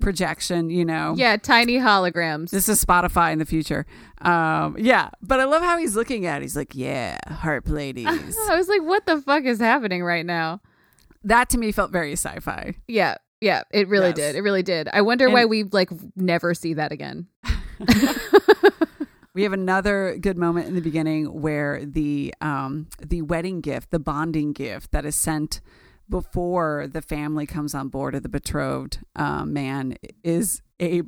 projection you know Yeah, tiny holograms. this is spotify in the future um yeah but i love how he's looking at it he's like yeah heart ladies I was like what the fuck is happening right now? that to me felt very sci-fi Yeah, yeah, it really Yes. did. It really did. I wonder And- why we like never see that again. We have another good moment in the beginning where the um, the wedding gift, the bonding gift that is sent before the family comes on board of the betrothed um, man is a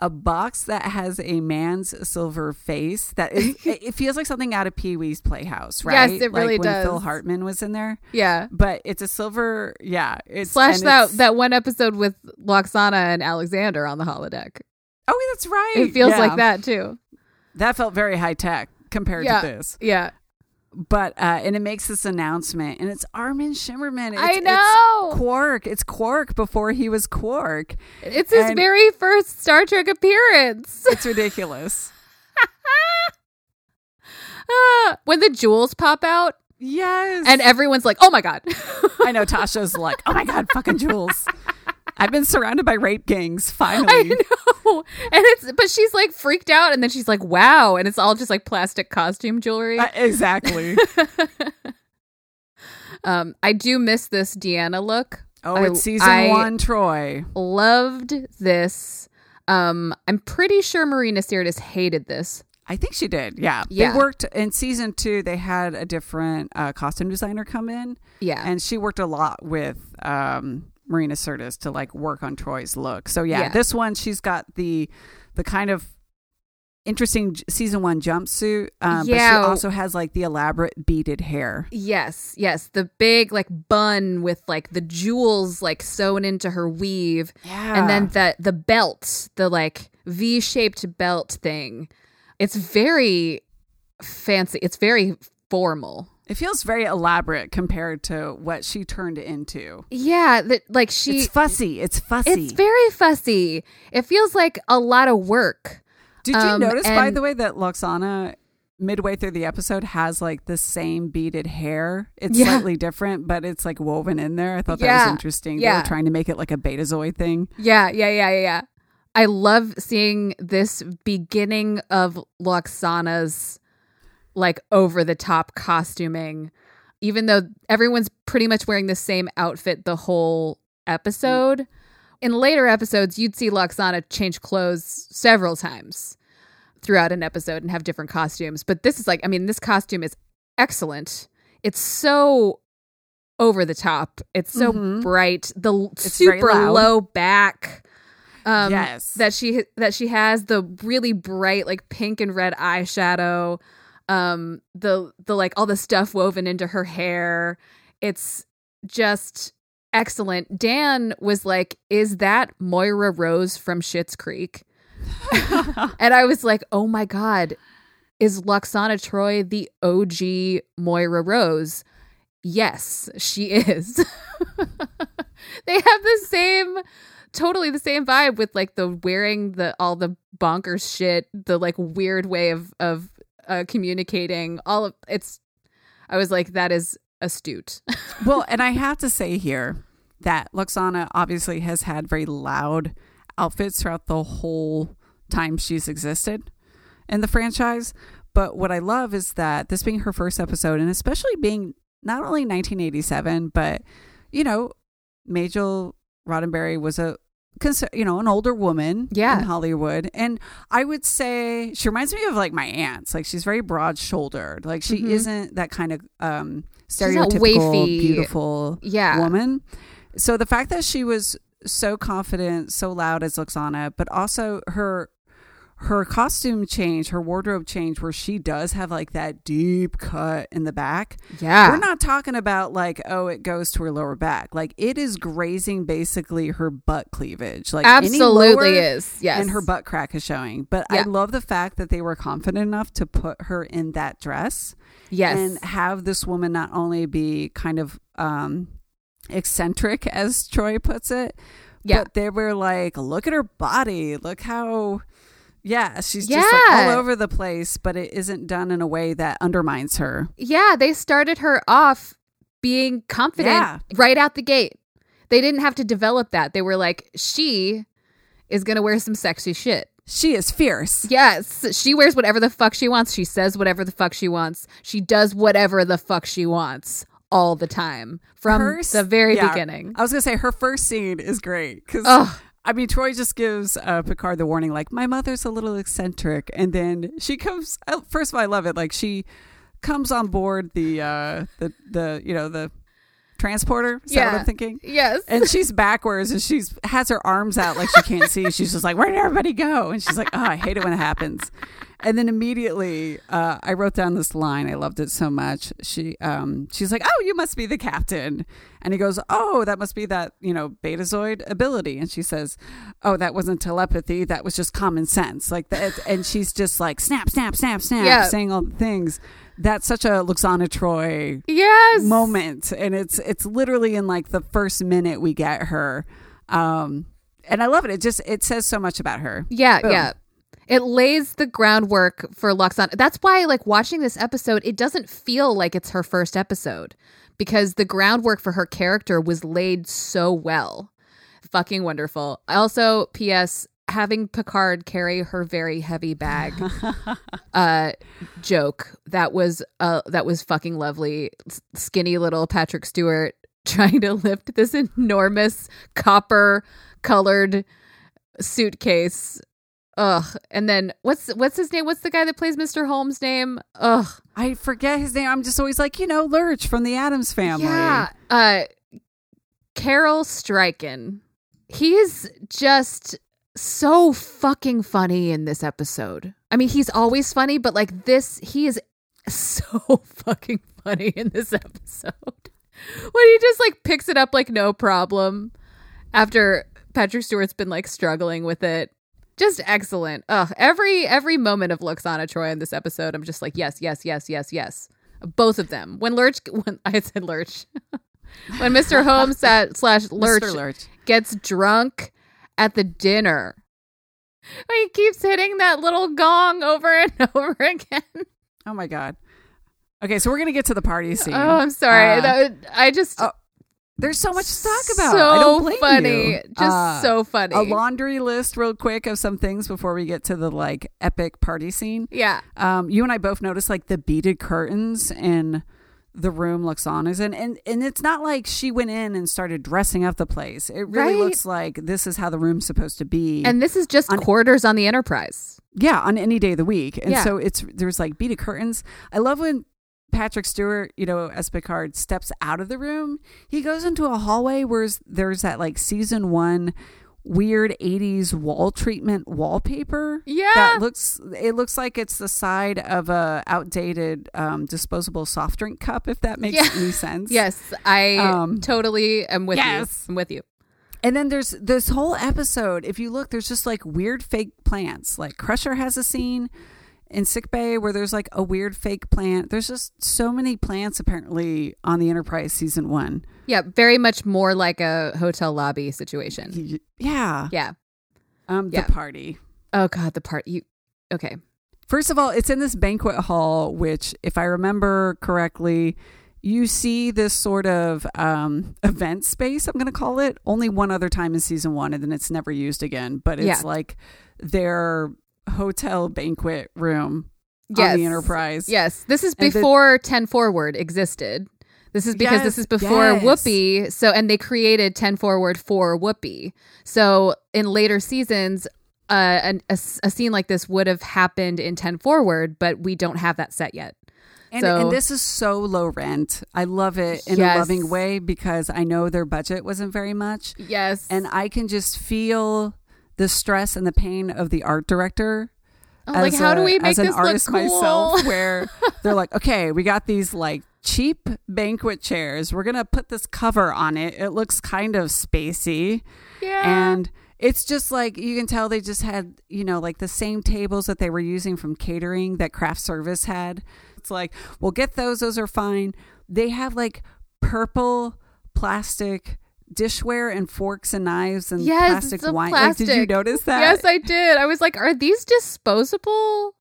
a box that has a man's silver face that is it feels like something out of Pee-wee's Playhouse, right? Yes, it Like really when does. Phil Hartman was in there. Yeah. But it's a silver, yeah. It's Slash that it's- that one episode with Lwaxana and Alexander on the holodeck. Oh, that's right. It feels Yeah. like that too. That felt very high tech compared Yeah. to this. Yeah. But uh and it makes this announcement, and it's Armin Shimerman. It's, I it's know. Quark. It's Quark before he was Quark. It's his And- very first Star Trek appearance. It's ridiculous. Ah, when the jewels pop out yes. and everyone's like, "Oh my god." I know Tasha's like, oh my god, fucking Jules. I've been surrounded by rape gangs. Finally, I know. And it's but she's like freaked out and then she's like, "Wow." And it's all just like plastic costume jewelry. Uh, exactly. um I do miss this Deanna look. Oh, I- it's season I one, Troi. Loved this. Um I'm pretty sure Marina Sirtis hated this. I think she did. Yeah. Yeah. They worked in season two. They had a different uh, costume designer come in, Yeah. and she worked a lot with um, Marina Sirtis to like work on Troi's look. So yeah, Yeah. this one she's got the the kind of interesting season one jumpsuit, um, but Yeah. she also has like the elaborate beaded hair. Yes, yes, the big like bun with like the jewels like sewn into her weave, Yeah, and then the the belt, the like V-shaped belt thing. It's very fancy. It's very formal. It feels very elaborate compared to what she turned into. Yeah, that like she it's fussy. It's fussy. it's very fussy. It feels like a lot of work. Did you um, notice, by the way, that Lwaxana midway through the episode has like the same beaded hair? It's Yeah. slightly different, but it's like woven in there. I thought that was interesting. They were trying to make it like a betazoid thing. Yeah, yeah, yeah, yeah, yeah. I love seeing this beginning of Lwaxana's like over the top costuming, even though everyone's pretty much wearing the same outfit the whole episode. In later episodes, you'd see Lwaxana change clothes several times throughout an episode and have different costumes. But this is like, I mean, this costume is excellent. It's so over the top. It's so Mhm. bright. The It's super low back. Um, Yes. that she that she has the really bright like pink and red eyeshadow, um, the the like all the stuff woven into her hair. It's just excellent. Dan was like, "Is that Moira Rose from Schitt's Creek?" and I was like, "Oh my god, is Lwaxana Troi the OG Moira Rose?" Yes, she is. they have the same totally the same vibe with like the wearing the all the bonkers shit, the like weird way of of uh, communicating. All of it's I was like that is astute. well, and I have to say here that Lwaxana obviously has had very loud outfits throughout the whole time she's existed in the franchise. But what I love is that this being her first episode, and especially being not only 1987, but you know, Majel Roddenberry was a you know an older woman Yeah. in Hollywood, and I would say she reminds me of like my aunts. Like she's very broad shouldered. Like she Mhm. isn't that kind of um stereotypical beautiful yeah. woman. So the fact that she was so confident, so loud as Lwaxana, but also her her costume change, her wardrobe change, where she does have like that deep cut in the back. Yeah. We're not talking about like, oh, it goes to her lower back. Like it is grazing basically her butt cleavage. Like any Absolutely is. Yes. And her butt crack is showing. But I love the fact that they were confident enough to put her in that dress Yes. and have this woman not only be kind of um eccentric as Troi puts it, Yeah. but they were like, look at her body, look how yeah, she's just like all over the place, but it isn't done in a way that undermines her. yeah, they started her off being confident Yeah. right out the gate. They didn't have to develop that. They were like, she is going to wear some sexy shit. She is fierce. Yes, she wears whatever the fuck she wants. She says whatever the fuck she wants. She does whatever the fuck she wants all the time from Her the very yeah. beginning. I was gonna say her first scene is great because. I mean Troi just gives uh, Picard the warning like my mother's a little eccentric, and then she comes. First of all, I love it. Like she comes on board the uh, the the you know the transporter. Is that what Yeah. I'm thinking? Yes. And she's backwards and she's has her arms out like she can't see. She's just like, where did everybody go? And she's like, oh, I hate it when it happens. And then immediately, uh, I wrote down this line. I loved it so much. She, um, she's like, "Oh, you must be the captain," and he goes, "Oh, that must be that you know Betazoid ability." And she says, "Oh, that wasn't telepathy. That was just common sense." Like that, and she's just like, "Snap, snap, snap, snap," Yeah. saying all the things. That's such a Lwaxana Troi yes. moment and it's it's literally in like the first minute we get her um and i love it it just it says so much about her Yeah, Boom. yeah. It lays the groundwork for Luxon. That's why, like, watching this episode, it doesn't feel like it's her first episode because the groundwork for her character was laid so well. Fucking wonderful. Also, P.S. Having Picard carry her very heavy bag, uh, joke that was uh that was fucking lovely. S- Skinny little Patrick Stewart trying to lift this enormous copper colored suitcase. Ugh. And then what's what's his name? What's the guy that plays Mr. Holmes' name? Ugh. i forget his name i'm just always like you know lurch from the addams family Yeah. Uh Carel Struycken. He's just so fucking funny in this episode. I mean, he's always funny, but like this, he is so fucking funny in this episode. when he just like picks it up like no problem after Patrick Stewart's been like struggling with it. Just excellent. Ugh, every every moment of Lwaxana Troi in this episode, I'm just like, yes, yes, yes, yes, yes. Both of them. When Lurch, when I said Lurch, when Mr. Holmes sat, slash Lurch, lurch gets drunk at the dinner. He keeps hitting that little gong over and over again. oh my god okay so we're gonna get to the party scene Oh, I'm sorry. Uh, that, I just oh, there's so much to talk about So I don't blame funny, you. just Uh, so funny. a laundry list real quick of some things before we get to the like epic party scene yeah, um, you and I both noticed like the beaded curtains and the room Lwaxana's in, and and it's not like she went in and started dressing up the place. It really Right. looks like this is how the room's supposed to be, and this is just On- quarters on the Enterprise. yeah, on any day of the week. And Yeah. so it's there's like beaded curtains. I love when Patrick Stewart, you know, as Picard steps out of the room, he goes into a hallway where there's that like season one weird 80s wall treatment wallpaper Yeah. that looks it looks like it's the side of a outdated um, disposable soft drink cup if that makes Yeah. any sense Yes, I Um, totally am with yes. you. I'm with you. and then there's this whole episode if you look there's just like weird fake plants like crusher has a scene in sick bay where there's like a weird fake plant there's just so many plants apparently on the enterprise season one Yeah, very much more like a hotel lobby situation. Yeah Yeah. um Yeah. the party Oh god, the party you. Okay. First of all, it's in this banquet hall, which, if I remember correctly, you see this sort of um, event space, I'm going to call it, only one other time in season one, and then it's never used again. But it's Yeah. like their hotel banquet room Yes. on the Enterprise. Yes, this is And the- before Ten Forward existed. This is because this is before yes. Whoopi. So, and they created Ten Forward for Whoopi. So, in later seasons, uh, an, a, a scene like this would have happened in Ten Forward, but we don't have that set yet. And, So- and this is so low rent. I love it in Yes. a loving way because I know their budget wasn't very much. Yes, And I can just feel the stress and the pain of the art director I'm like, as how do we make as an this artist look cool? myself where they're like okay we got these like cheap banquet chairs. We're gonna put this cover on it. It looks kind of spacey. Yeah, and it's just like you can tell they just had you know like the same tables that they were using from catering that craft service had. It's like well get those. Those are fine. They have like purple plastic dishware and forks and knives and Yes, plastic wine like did you notice that yes, I did. I was like, are these disposable?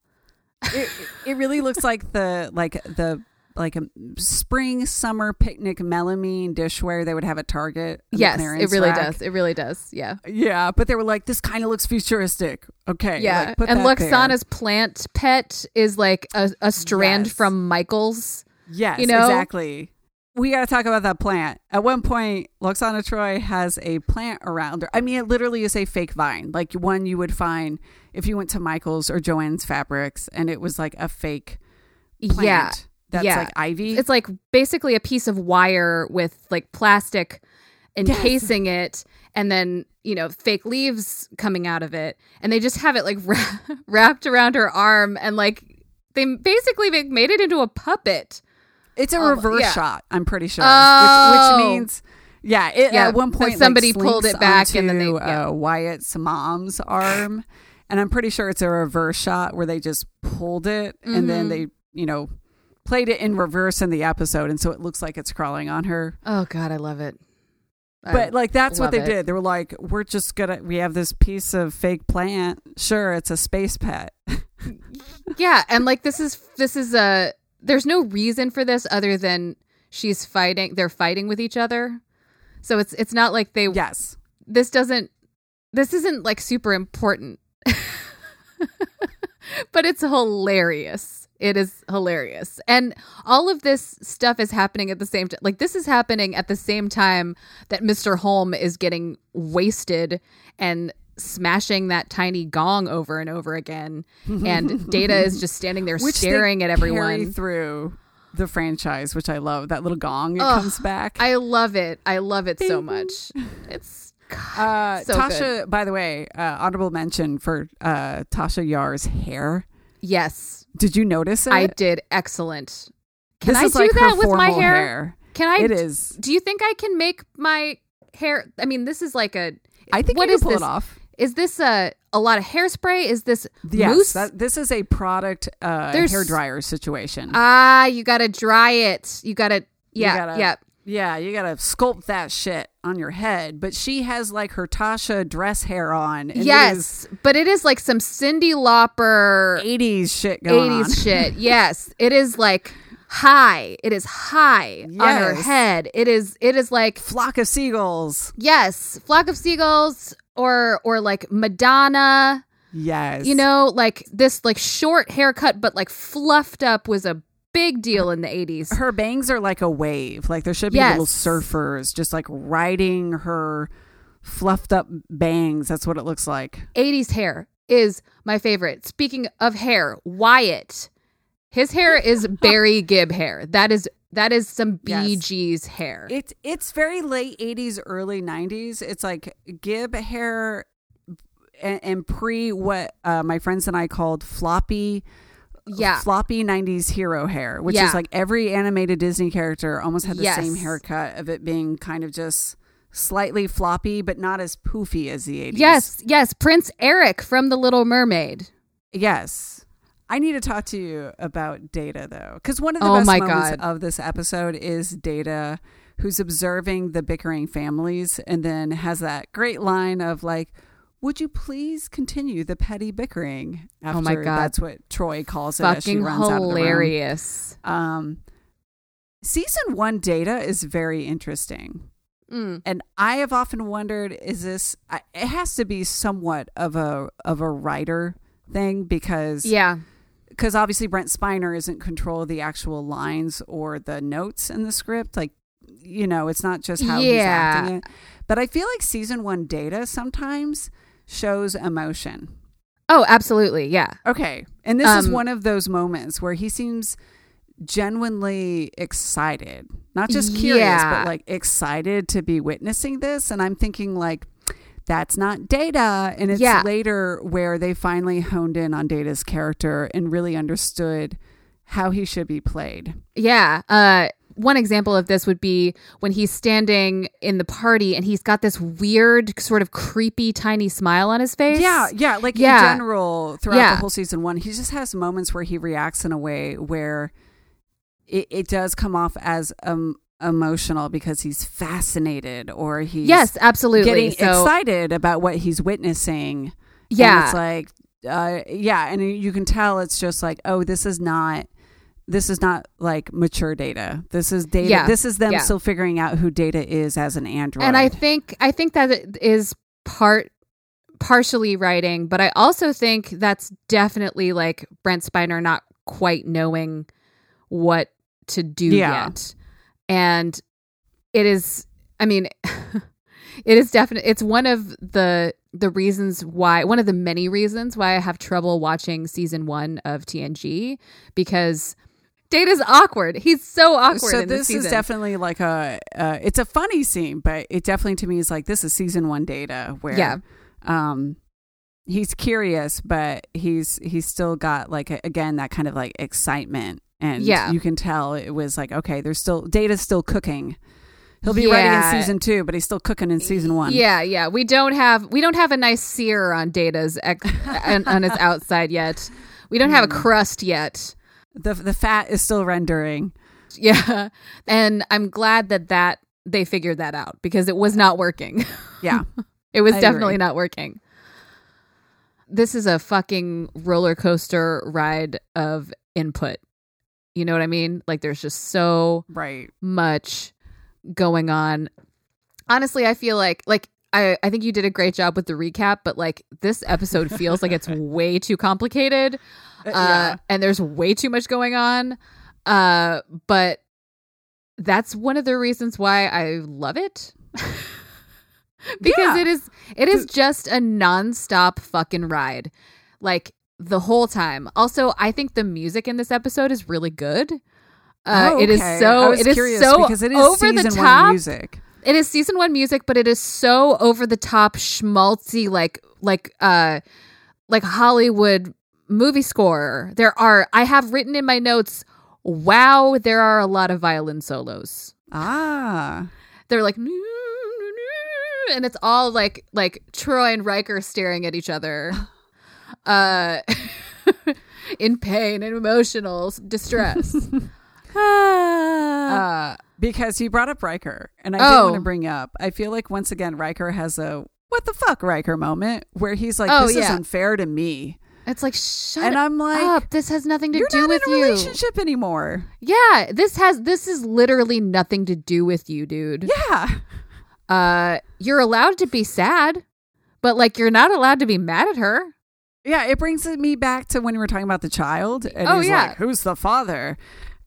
it, it really looks like the like the like a spring summer picnic melamine dishware they would have at Target. Yes, it really rack. does. It really does. Yeah. Yeah, but they were like, this kind of looks futuristic. Okay, Yeah, like, put and there. Lwaxana's plant pet is like a, a strand Yes. from Michael's. Yes, you know? exactly. We got to talk about that plant. At one point, Lwaxana Troi has a plant around her. I mean, it literally is a fake vine, like one you would find if you went to Michael's or Joanne's Fabrics, and it was like a fake plant. Yeah, that's Yeah. like ivy. It's like basically a piece of wire with like plastic encasing it and then, you know, fake leaves coming out of it. And they just have it like wrapped around her arm and like they basically made it into a puppet. It's a Um, reverse yeah. shot. I'm pretty sure, Oh. which, which means. Yeah, it, Yeah, at one so point like, somebody pulled it back and then they- yeah. uh, Wyatt's mom's arm, and I'm pretty sure it's a reverse shot where they just pulled it and then Mhm. they, you know, played it in reverse in the episode, and so it looks like it's crawling on her. Oh God, I love it. I- But like that's what they it. did. They were like, "We're just gonna we have this piece of fake plant. Sure, it's a space pet." yeah, and like this is this is a there's no reason for this other than she's fighting. They're fighting with each other, so it's it's not like they yes, this doesn't this isn't like super important. But it's hilarious. It is hilarious. And all of this stuff is happening at the same time like this is happening at the same time that mr homn is getting wasted and smashing that tiny gong over and over again and data is just standing there Which staring at everyone through the franchise, which I love. That little gong it Ugh, comes back. i love it i love it so much it's Uh, So Tasha, by the way, uh, honorable mention for uh, Tasha Yar's hair. yes Did you notice it? I did excellent. Can this I do like that with my formal hair? Can I? It is. Do you think I can make my hair? I mean, this is like a. I think What you can is pull this? it off. Is this a a lot of hairspray? Is this Yes, mousse? that, this is a product uh, hair dryer situation. ah, you gotta dry it. You gotta. You Yeah, gotta- yeah. Yeah, you gotta sculpt that shit on your head. But she has like her Tasha dress hair on. and it is Yes, but it is like some Cyndi Lauper 80s shit 80s shit. Yes, it is like high. It is high on her head. It is. It is like Flock of seagulls. yes, flock of seagulls or or like Madonna. Yes. You know, like this like short haircut but like fluffed up was a big deal in the 80s. her bangs are like a wave. Like there should be Yes. little surfers just like riding her fluffed up bangs. That's what it looks like. 80s hair is my favorite. Speaking of hair, Wyatt. His hair is Barry Gibb hair. That is that is some. Bee Gees hair. It's it's very late 80s, early 90s. It's like Gibb hair and, and pre what uh, my friends and I called floppy yeah. floppy 90s hero hair, which Yeah. is like every animated Disney character almost had the Yes. same haircut of it being kind of just slightly floppy, but not as poofy as the 80s. Yes, yes, Prince Eric from The Little Mermaid. Yes. I need to talk to you about Data though, because one of the Oh best moments God. of this episode is Data, who's observing the bickering families, and then has that great line of like, "Would you please continue the petty bickering?" After Oh my God. that's what Troi calls it as she Fucking runs out of the room. hilarious. Um, season one Data is very interesting. Mm. And I have often wondered: Is this? It has to be somewhat of a of a writer thing because Yeah. Because obviously Brent Spiner isn't control of the actual lines or the notes in the script. Like, you know, it's not just how he's acting it. But I feel like season one data sometimes shows emotion. Oh, absolutely. Yeah. Okay. And this is Um, one of those moments where he seems genuinely excited, not just curious, Yeah. but like excited to be witnessing this. And I'm thinking, like, that's not data. And it's Yeah. later where they finally honed in on data's character and really understood how he should be played. Yeah. Uh, one example of this would be when he's standing in the party and he's got this weird, sort of creepy, tiny smile on his face. Yeah, yeah. Like Yeah. in general, throughout Yeah. the whole season one, he just has moments where he reacts in a way where it, it does come off as um, emotional because he's fascinated or he's Yes, absolutely. getting so, excited about what he's witnessing. And yeah. it's like, uh, yeah, and you can tell it's just like, oh, this is not. This is not like mature data. This is data. Yeah. This is them Yeah. still figuring out who data is as an android. and I think I think that it is part partially writing, but I also think that's definitely like Brent Spiner not quite knowing what to do Yeah. yet. And it is I mean it is definitely it's one of the the reasons why one of the many reasons why I have trouble watching season 1 of TNG because Data's awkward. He's so awkward. so this season. is definitely like a uh, it's a funny scene but it definitely to me is like this is season one data where Yeah. um he's curious but he's he's still got like a, again that kind of like excitement and Yeah. you can tell it was like okay there's still data's still cooking he'll be ready Yeah. in season two but he's still cooking in season one Yeah, yeah. We don't have we don't have a nice sear on Data's ex- on, on his outside yet. We don't have Hmm. a crust yet. the the fat is still rendering Yeah, and I'm glad that that they figured that out because it was not working. yeah It was I definitely agree. not working. This is a fucking roller coaster ride of input. You know what I mean? Like there's just so right much going on. Honestly, I feel like like I, I think you did a great job with the recap, but like this episode feels like it's way too complicated. Uh, yeah. and there's way too much going on. Uh but that's one of the reasons why I love it. because Yeah. it is it is just a nonstop fucking ride. Like the whole time. Also, I think the music in this episode is really good. Uh, Oh, It is so it is so because it is over the season one top. music It is season one music, but it is so over the top schmaltzy, like like uh like Hollywood movie score. There are I have written in my notes, wow, there are a lot of violin solos. ah They're like and it's all like like Troi and Riker staring at each other. Uh in pain and emotional distress. Ah. uh, because you brought up Riker, and I Oh. did want to bring up. I feel like once again Riker has a what the fuck Riker moment where he's like, Oh, "This is yeah. unfair to me," it's like shut and I'm like, up. This has nothing to "You're do not with in a you. relationship anymore." Yeah, this has this is literally nothing to do with you, dude. Yeah, Uh you're allowed to be sad, but like you're not allowed to be mad at her. Yeah. It brings me back to when we were talking about the child, and Oh, he's yeah. like, "Who's the father?"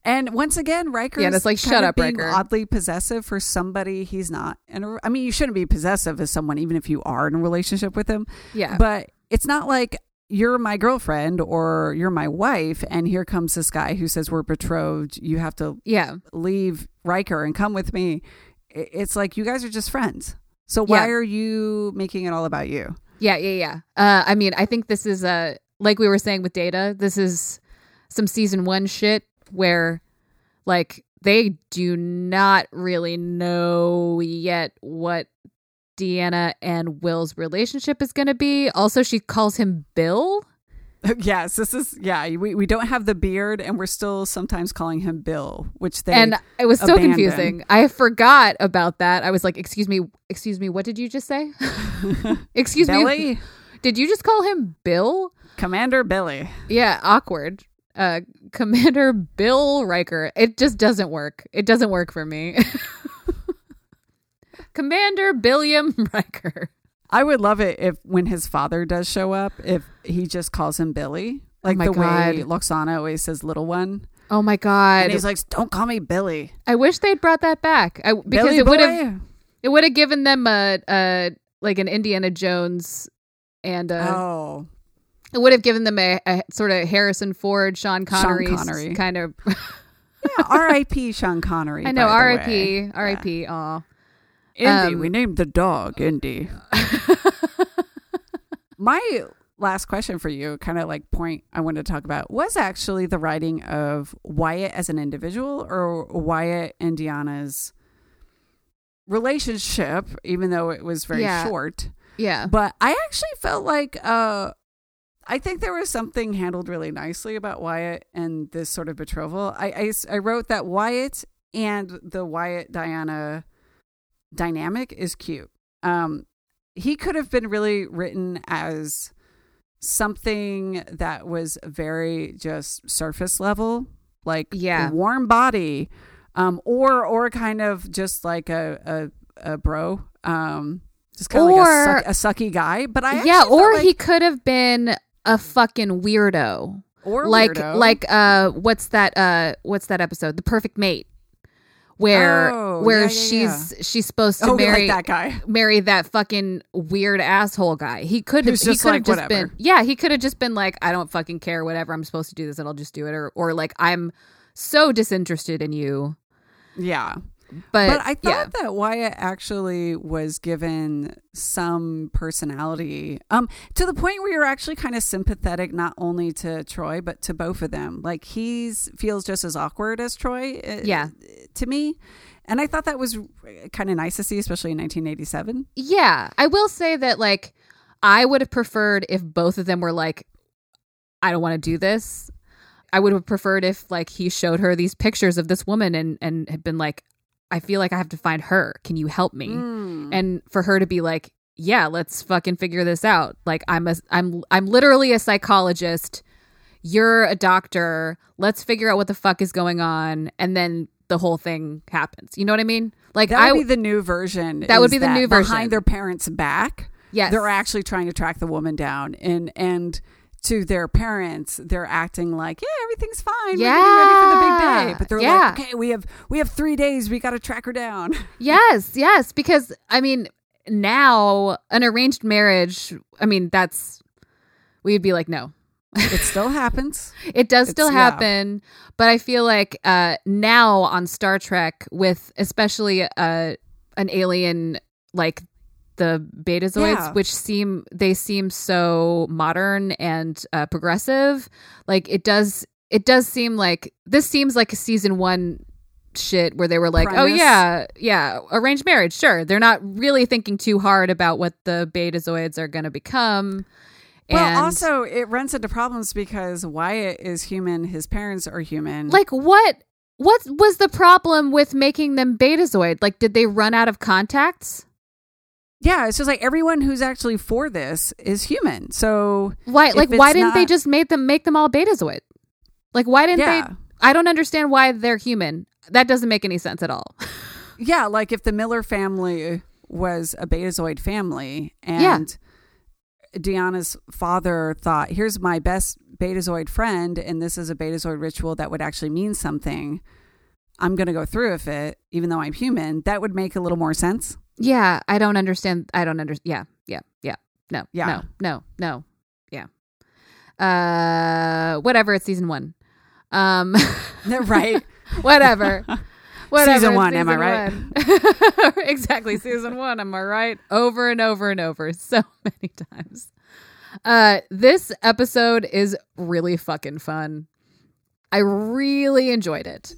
And once again, Riker Yeah, it's like, shut up, being Riker. oddly possessive for somebody he's not. And I mean, you shouldn't be possessive as someone, even if you are in a relationship with him. Yeah. But it's not like you're my girlfriend or you're my wife, and here comes this guy who says we're betrothed. You have to yeah. leave Riker and come with me. It's like you guys are just friends. So why Yeah. are you making it all about you? Yeah, yeah, yeah. Uh I mean, I think this is a like we were saying with Data, this is some season 1 shit where like they do not really know yet what Deanna and Will's relationship is going to be. Also, she calls him Bill. yes, this is yeah. We we don't have the beard, and we're still sometimes calling him Bill, which they and it was so confusing. I forgot about that. I was like, "Excuse me, excuse me, what did you just say?" excuse me, did you just call him Bill? Commander Billy. Yeah, awkward. Uh, Commander Bill Riker. It just doesn't work. It doesn't work for me. Commander Billiam Riker. I would love it if when his father does show up, if he just calls him Billy, oh like Oh my the way God. Lwaxana always says "little one," Oh my god! and he's like, "Don't call me Billy." I wish they'd brought that back. I, because Billy it would have it would have given them a, a like an Indiana Jones and a, oh, it would have given them a, a sort of Harrison Ford, Sean Connery, Connery. kind of. yeah. R.I.P. Sean Connery. I know way. R.I.P. R.I.P. Aw. Indy. Um, we named the dog Indy. My last question for you, kind of like point I wanted to talk about, was actually the writing of Wyatt as an individual or Wyatt and Deanna's relationship, even though it was very Yeah. short. Yeah. But I actually felt like uh I think there was something handled really nicely about Wyatt and this sort of betrothal. I, I, I wrote that Wyatt and the Wyatt Deanna dynamic is cute. Um, he could have been really written as something that was very just surface level, like Yeah. warm body, um, or or kind of just like a a, a bro, um, just kind of like a, suck, a sucky guy. But I yeah, or like- he could have been a fucking weirdo. or like weirdo. like uh what's that uh what's that episode? The Perfect Mate. Where Oh, where yeah, yeah, she's she's supposed to oh, marry like that guy. marry that fucking weird asshole guy. He could have just like, just been Yeah, he could have just been like I don't fucking care whatever I'm supposed to do this and I'll just do it or or like I'm so disinterested in you. Yeah. But, But I yeah. thought that Wyatt actually was given some personality, um, to the point where you're actually kind of sympathetic not only to Troi but to both of them. Like he's feels just as awkward as Troi, uh, Yeah. to me, and I thought that was kind of nice to see, especially in 1987. Yeah, I will say that like I would have preferred if both of them were like I don't want to do this. I would have preferred if like he showed her these pictures of this woman and and had been like I feel like I have to find her. Can you help me? Mm. And for her to be like, "Yeah, let's fucking figure this out." Like I'm a I'm I'm literally a psychologist. You're a doctor. Let's figure out what the fuck is going on and then the whole thing happens. You know what I mean? Like That I would be the new version. That would be the new version. behind their parents' back. yes. they're actually trying to track the woman down and and to their parents they're acting like yeah everything's fine Yeah. we're ready for the big Yeah. day but they're Yeah. like okay we have we have three days we got to track her down Yes, yes, because I mean, now an arranged marriage, I mean, that's we'd be like no. it still happens It does still It's- yeah. happen, but I feel like uh now on Star Trek with especially uh an alien like the betazoids Yeah. which seem they seem so modern and uh progressive, like it does it does seem like this seems like a season 1 shit where they were like, "Oh yeah, yeah, arranged marriage, sure." They're not really thinking too hard about what the betazoids are going to become. well and also it runs into problems because wyatt is human his parents are human like what what was the problem with making them betazoid? Like did they run out of contacts? Yeah it's just like everyone who's actually for this is human so Why like why didn't they just make them make them all betazoid? Like why didn't Yeah. they I don't understand why they're human. That doesn't make any sense at all. Yeah, like if the Miller family was a Betazoid family Yeah. and Deanna's father thought, here's my best Betazoid friend, and this is a Betazoid ritual that would actually mean something. I'm going to go through with it, even though I'm human. That would make a little more sense. Yeah, I don't understand. I don't understand. Yeah, yeah, yeah. No, Yeah. no, no, no. Yeah. Uh, whatever. It's season one. Um, right? whatever. Whatever. Season one, am I right? exactly. Season one. Am I right? Over and over and over, so many times. Uh, this episode is really fucking fun. I really enjoyed it.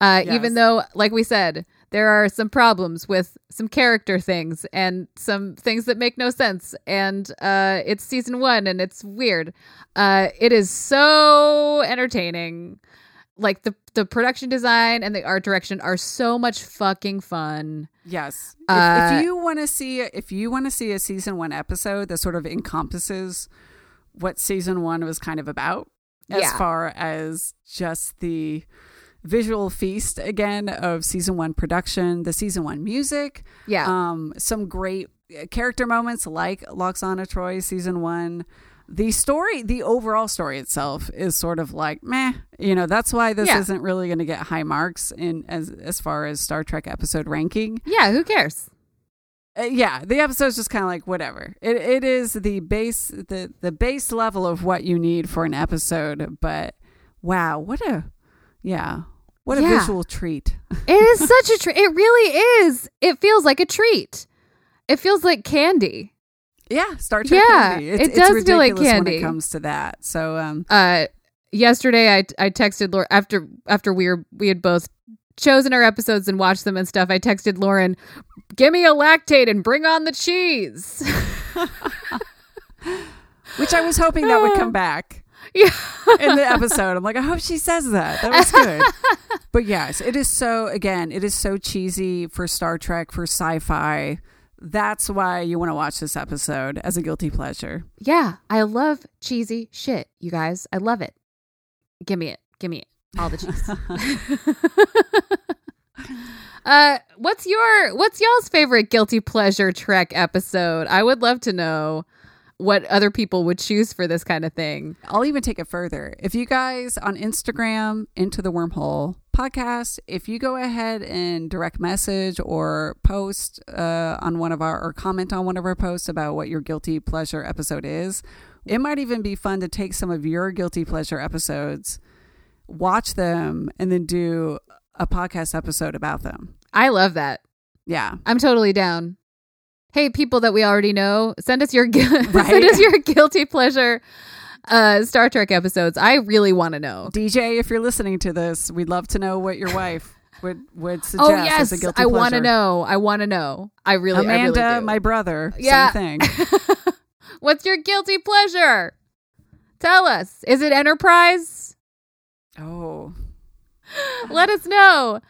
Uh, Yes. even though, like we said, there are some problems with some character things and some things that make no sense. And uh, it's season one and it's weird. Uh, it is so entertaining. Like the the production design and the art direction are so much fucking fun. Yes. If, Uh, if you want to see, if you want to see a season one episode that sort of encompasses what season one was kind of about, as Yeah. far as just the visual feast again of season one production, the season one music, Yeah. um, some great character moments like Lwaxana Troi season one. The story, the overall story itself is sort of like meh. You know, that's why this Yeah. isn't really going to get high marks in as as far as Star Trek episode ranking. yeah. Who cares? Uh, yeah, the episode's just kind of like whatever. It it is the base the the base level of what you need for an episode, but wow, what a yeah, what a Yeah. visual treat. It is such a treat. It really is. It feels like a treat. It feels like candy. Yeah, Star Trek Yeah, candy. It's, it it's does feel like candy when it comes to that. So um Uh, yesterday I I texted Lauren after after we were we had both chosen our episodes and watched them and stuff. I texted Lauren, "Give me a lactate and bring on the cheese." which I was hoping that would come back yeah. in the episode. I'm like, I hope she says that. That was good. but yes, it is so again, it is so cheesy for Star Trek, for sci-fi. That's why you want to watch this episode as a guilty pleasure. Yeah, I love cheesy shit, you guys. I love it. Give me it. Give me it. All the cheese. uh what's your what's y'all's favorite guilty pleasure Trek episode? I would love to know what other people would choose for this kind of thing. I'll even take it further. If you guys on Instagram, Into the Wormhole podcast, if you go ahead and direct message or post uh, on one of our, or comment on one of our posts about what your guilty pleasure episode is, it might even be fun to take some of your guilty pleasure episodes watch them and then do a podcast episode about them. I love that. Yeah. I'm totally down. Hey, people that we already know, send us your gu- Right. send us your guilty pleasure uh, Star Trek episodes. I really want to know. DJ, if you're listening to this, we'd love to know what your wife would would suggest Oh as a guilty pleasure. I want to know. I want to know. I really, I Amanda, really do. my brother, Yeah. same thing. What's your guilty pleasure? Tell us. Is it Enterprise? oh, Let us know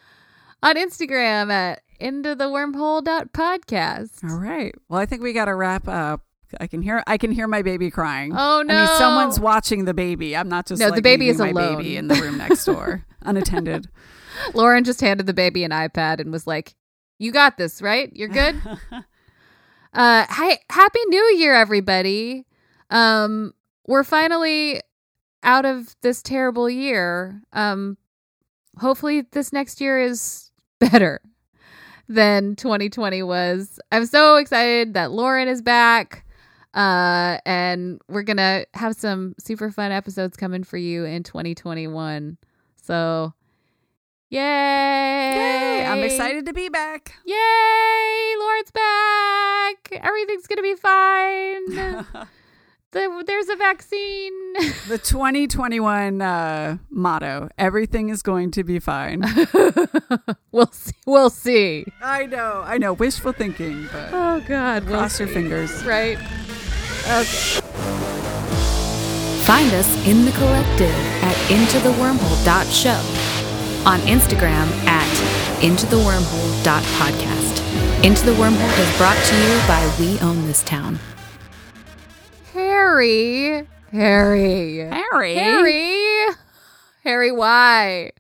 on Instagram at into the wormhole dot podcast. all right. Well, I think we got to wrap up. I can hear I can hear my baby crying. Oh, I mean, no. someone's watching the baby. I'm not just No, like, the baby is my alone. baby in the room next door, unattended. Lauren just handed the baby an iPad and was like, "You got this, right? You're good." uh, hi, happy New Year, everybody. Um, we're finally out of this terrible year. Um, hopefully, this next year is better than 2020 was. I'm so excited that Lauren is back. Uh, and we're gonna have some super fun episodes coming for you in 2021. So, yay! Yay! I'm excited to be back. Yay! Lauren's back. Everything's gonna be fine. the, there's a vaccine. The 2021 uh, motto: Everything is going to be fine. we'll see. We'll see. I know, I know. Wishful thinking, but Oh God! we'll cross your see. fingers. Right. Okay. Find us in the collective at intothewormhole.show, on Instagram at intothewormhole.podcast. Into the Wormhole is brought to you by We Own This Town. Harry. Harry. Harry, Harry. Harry. Why?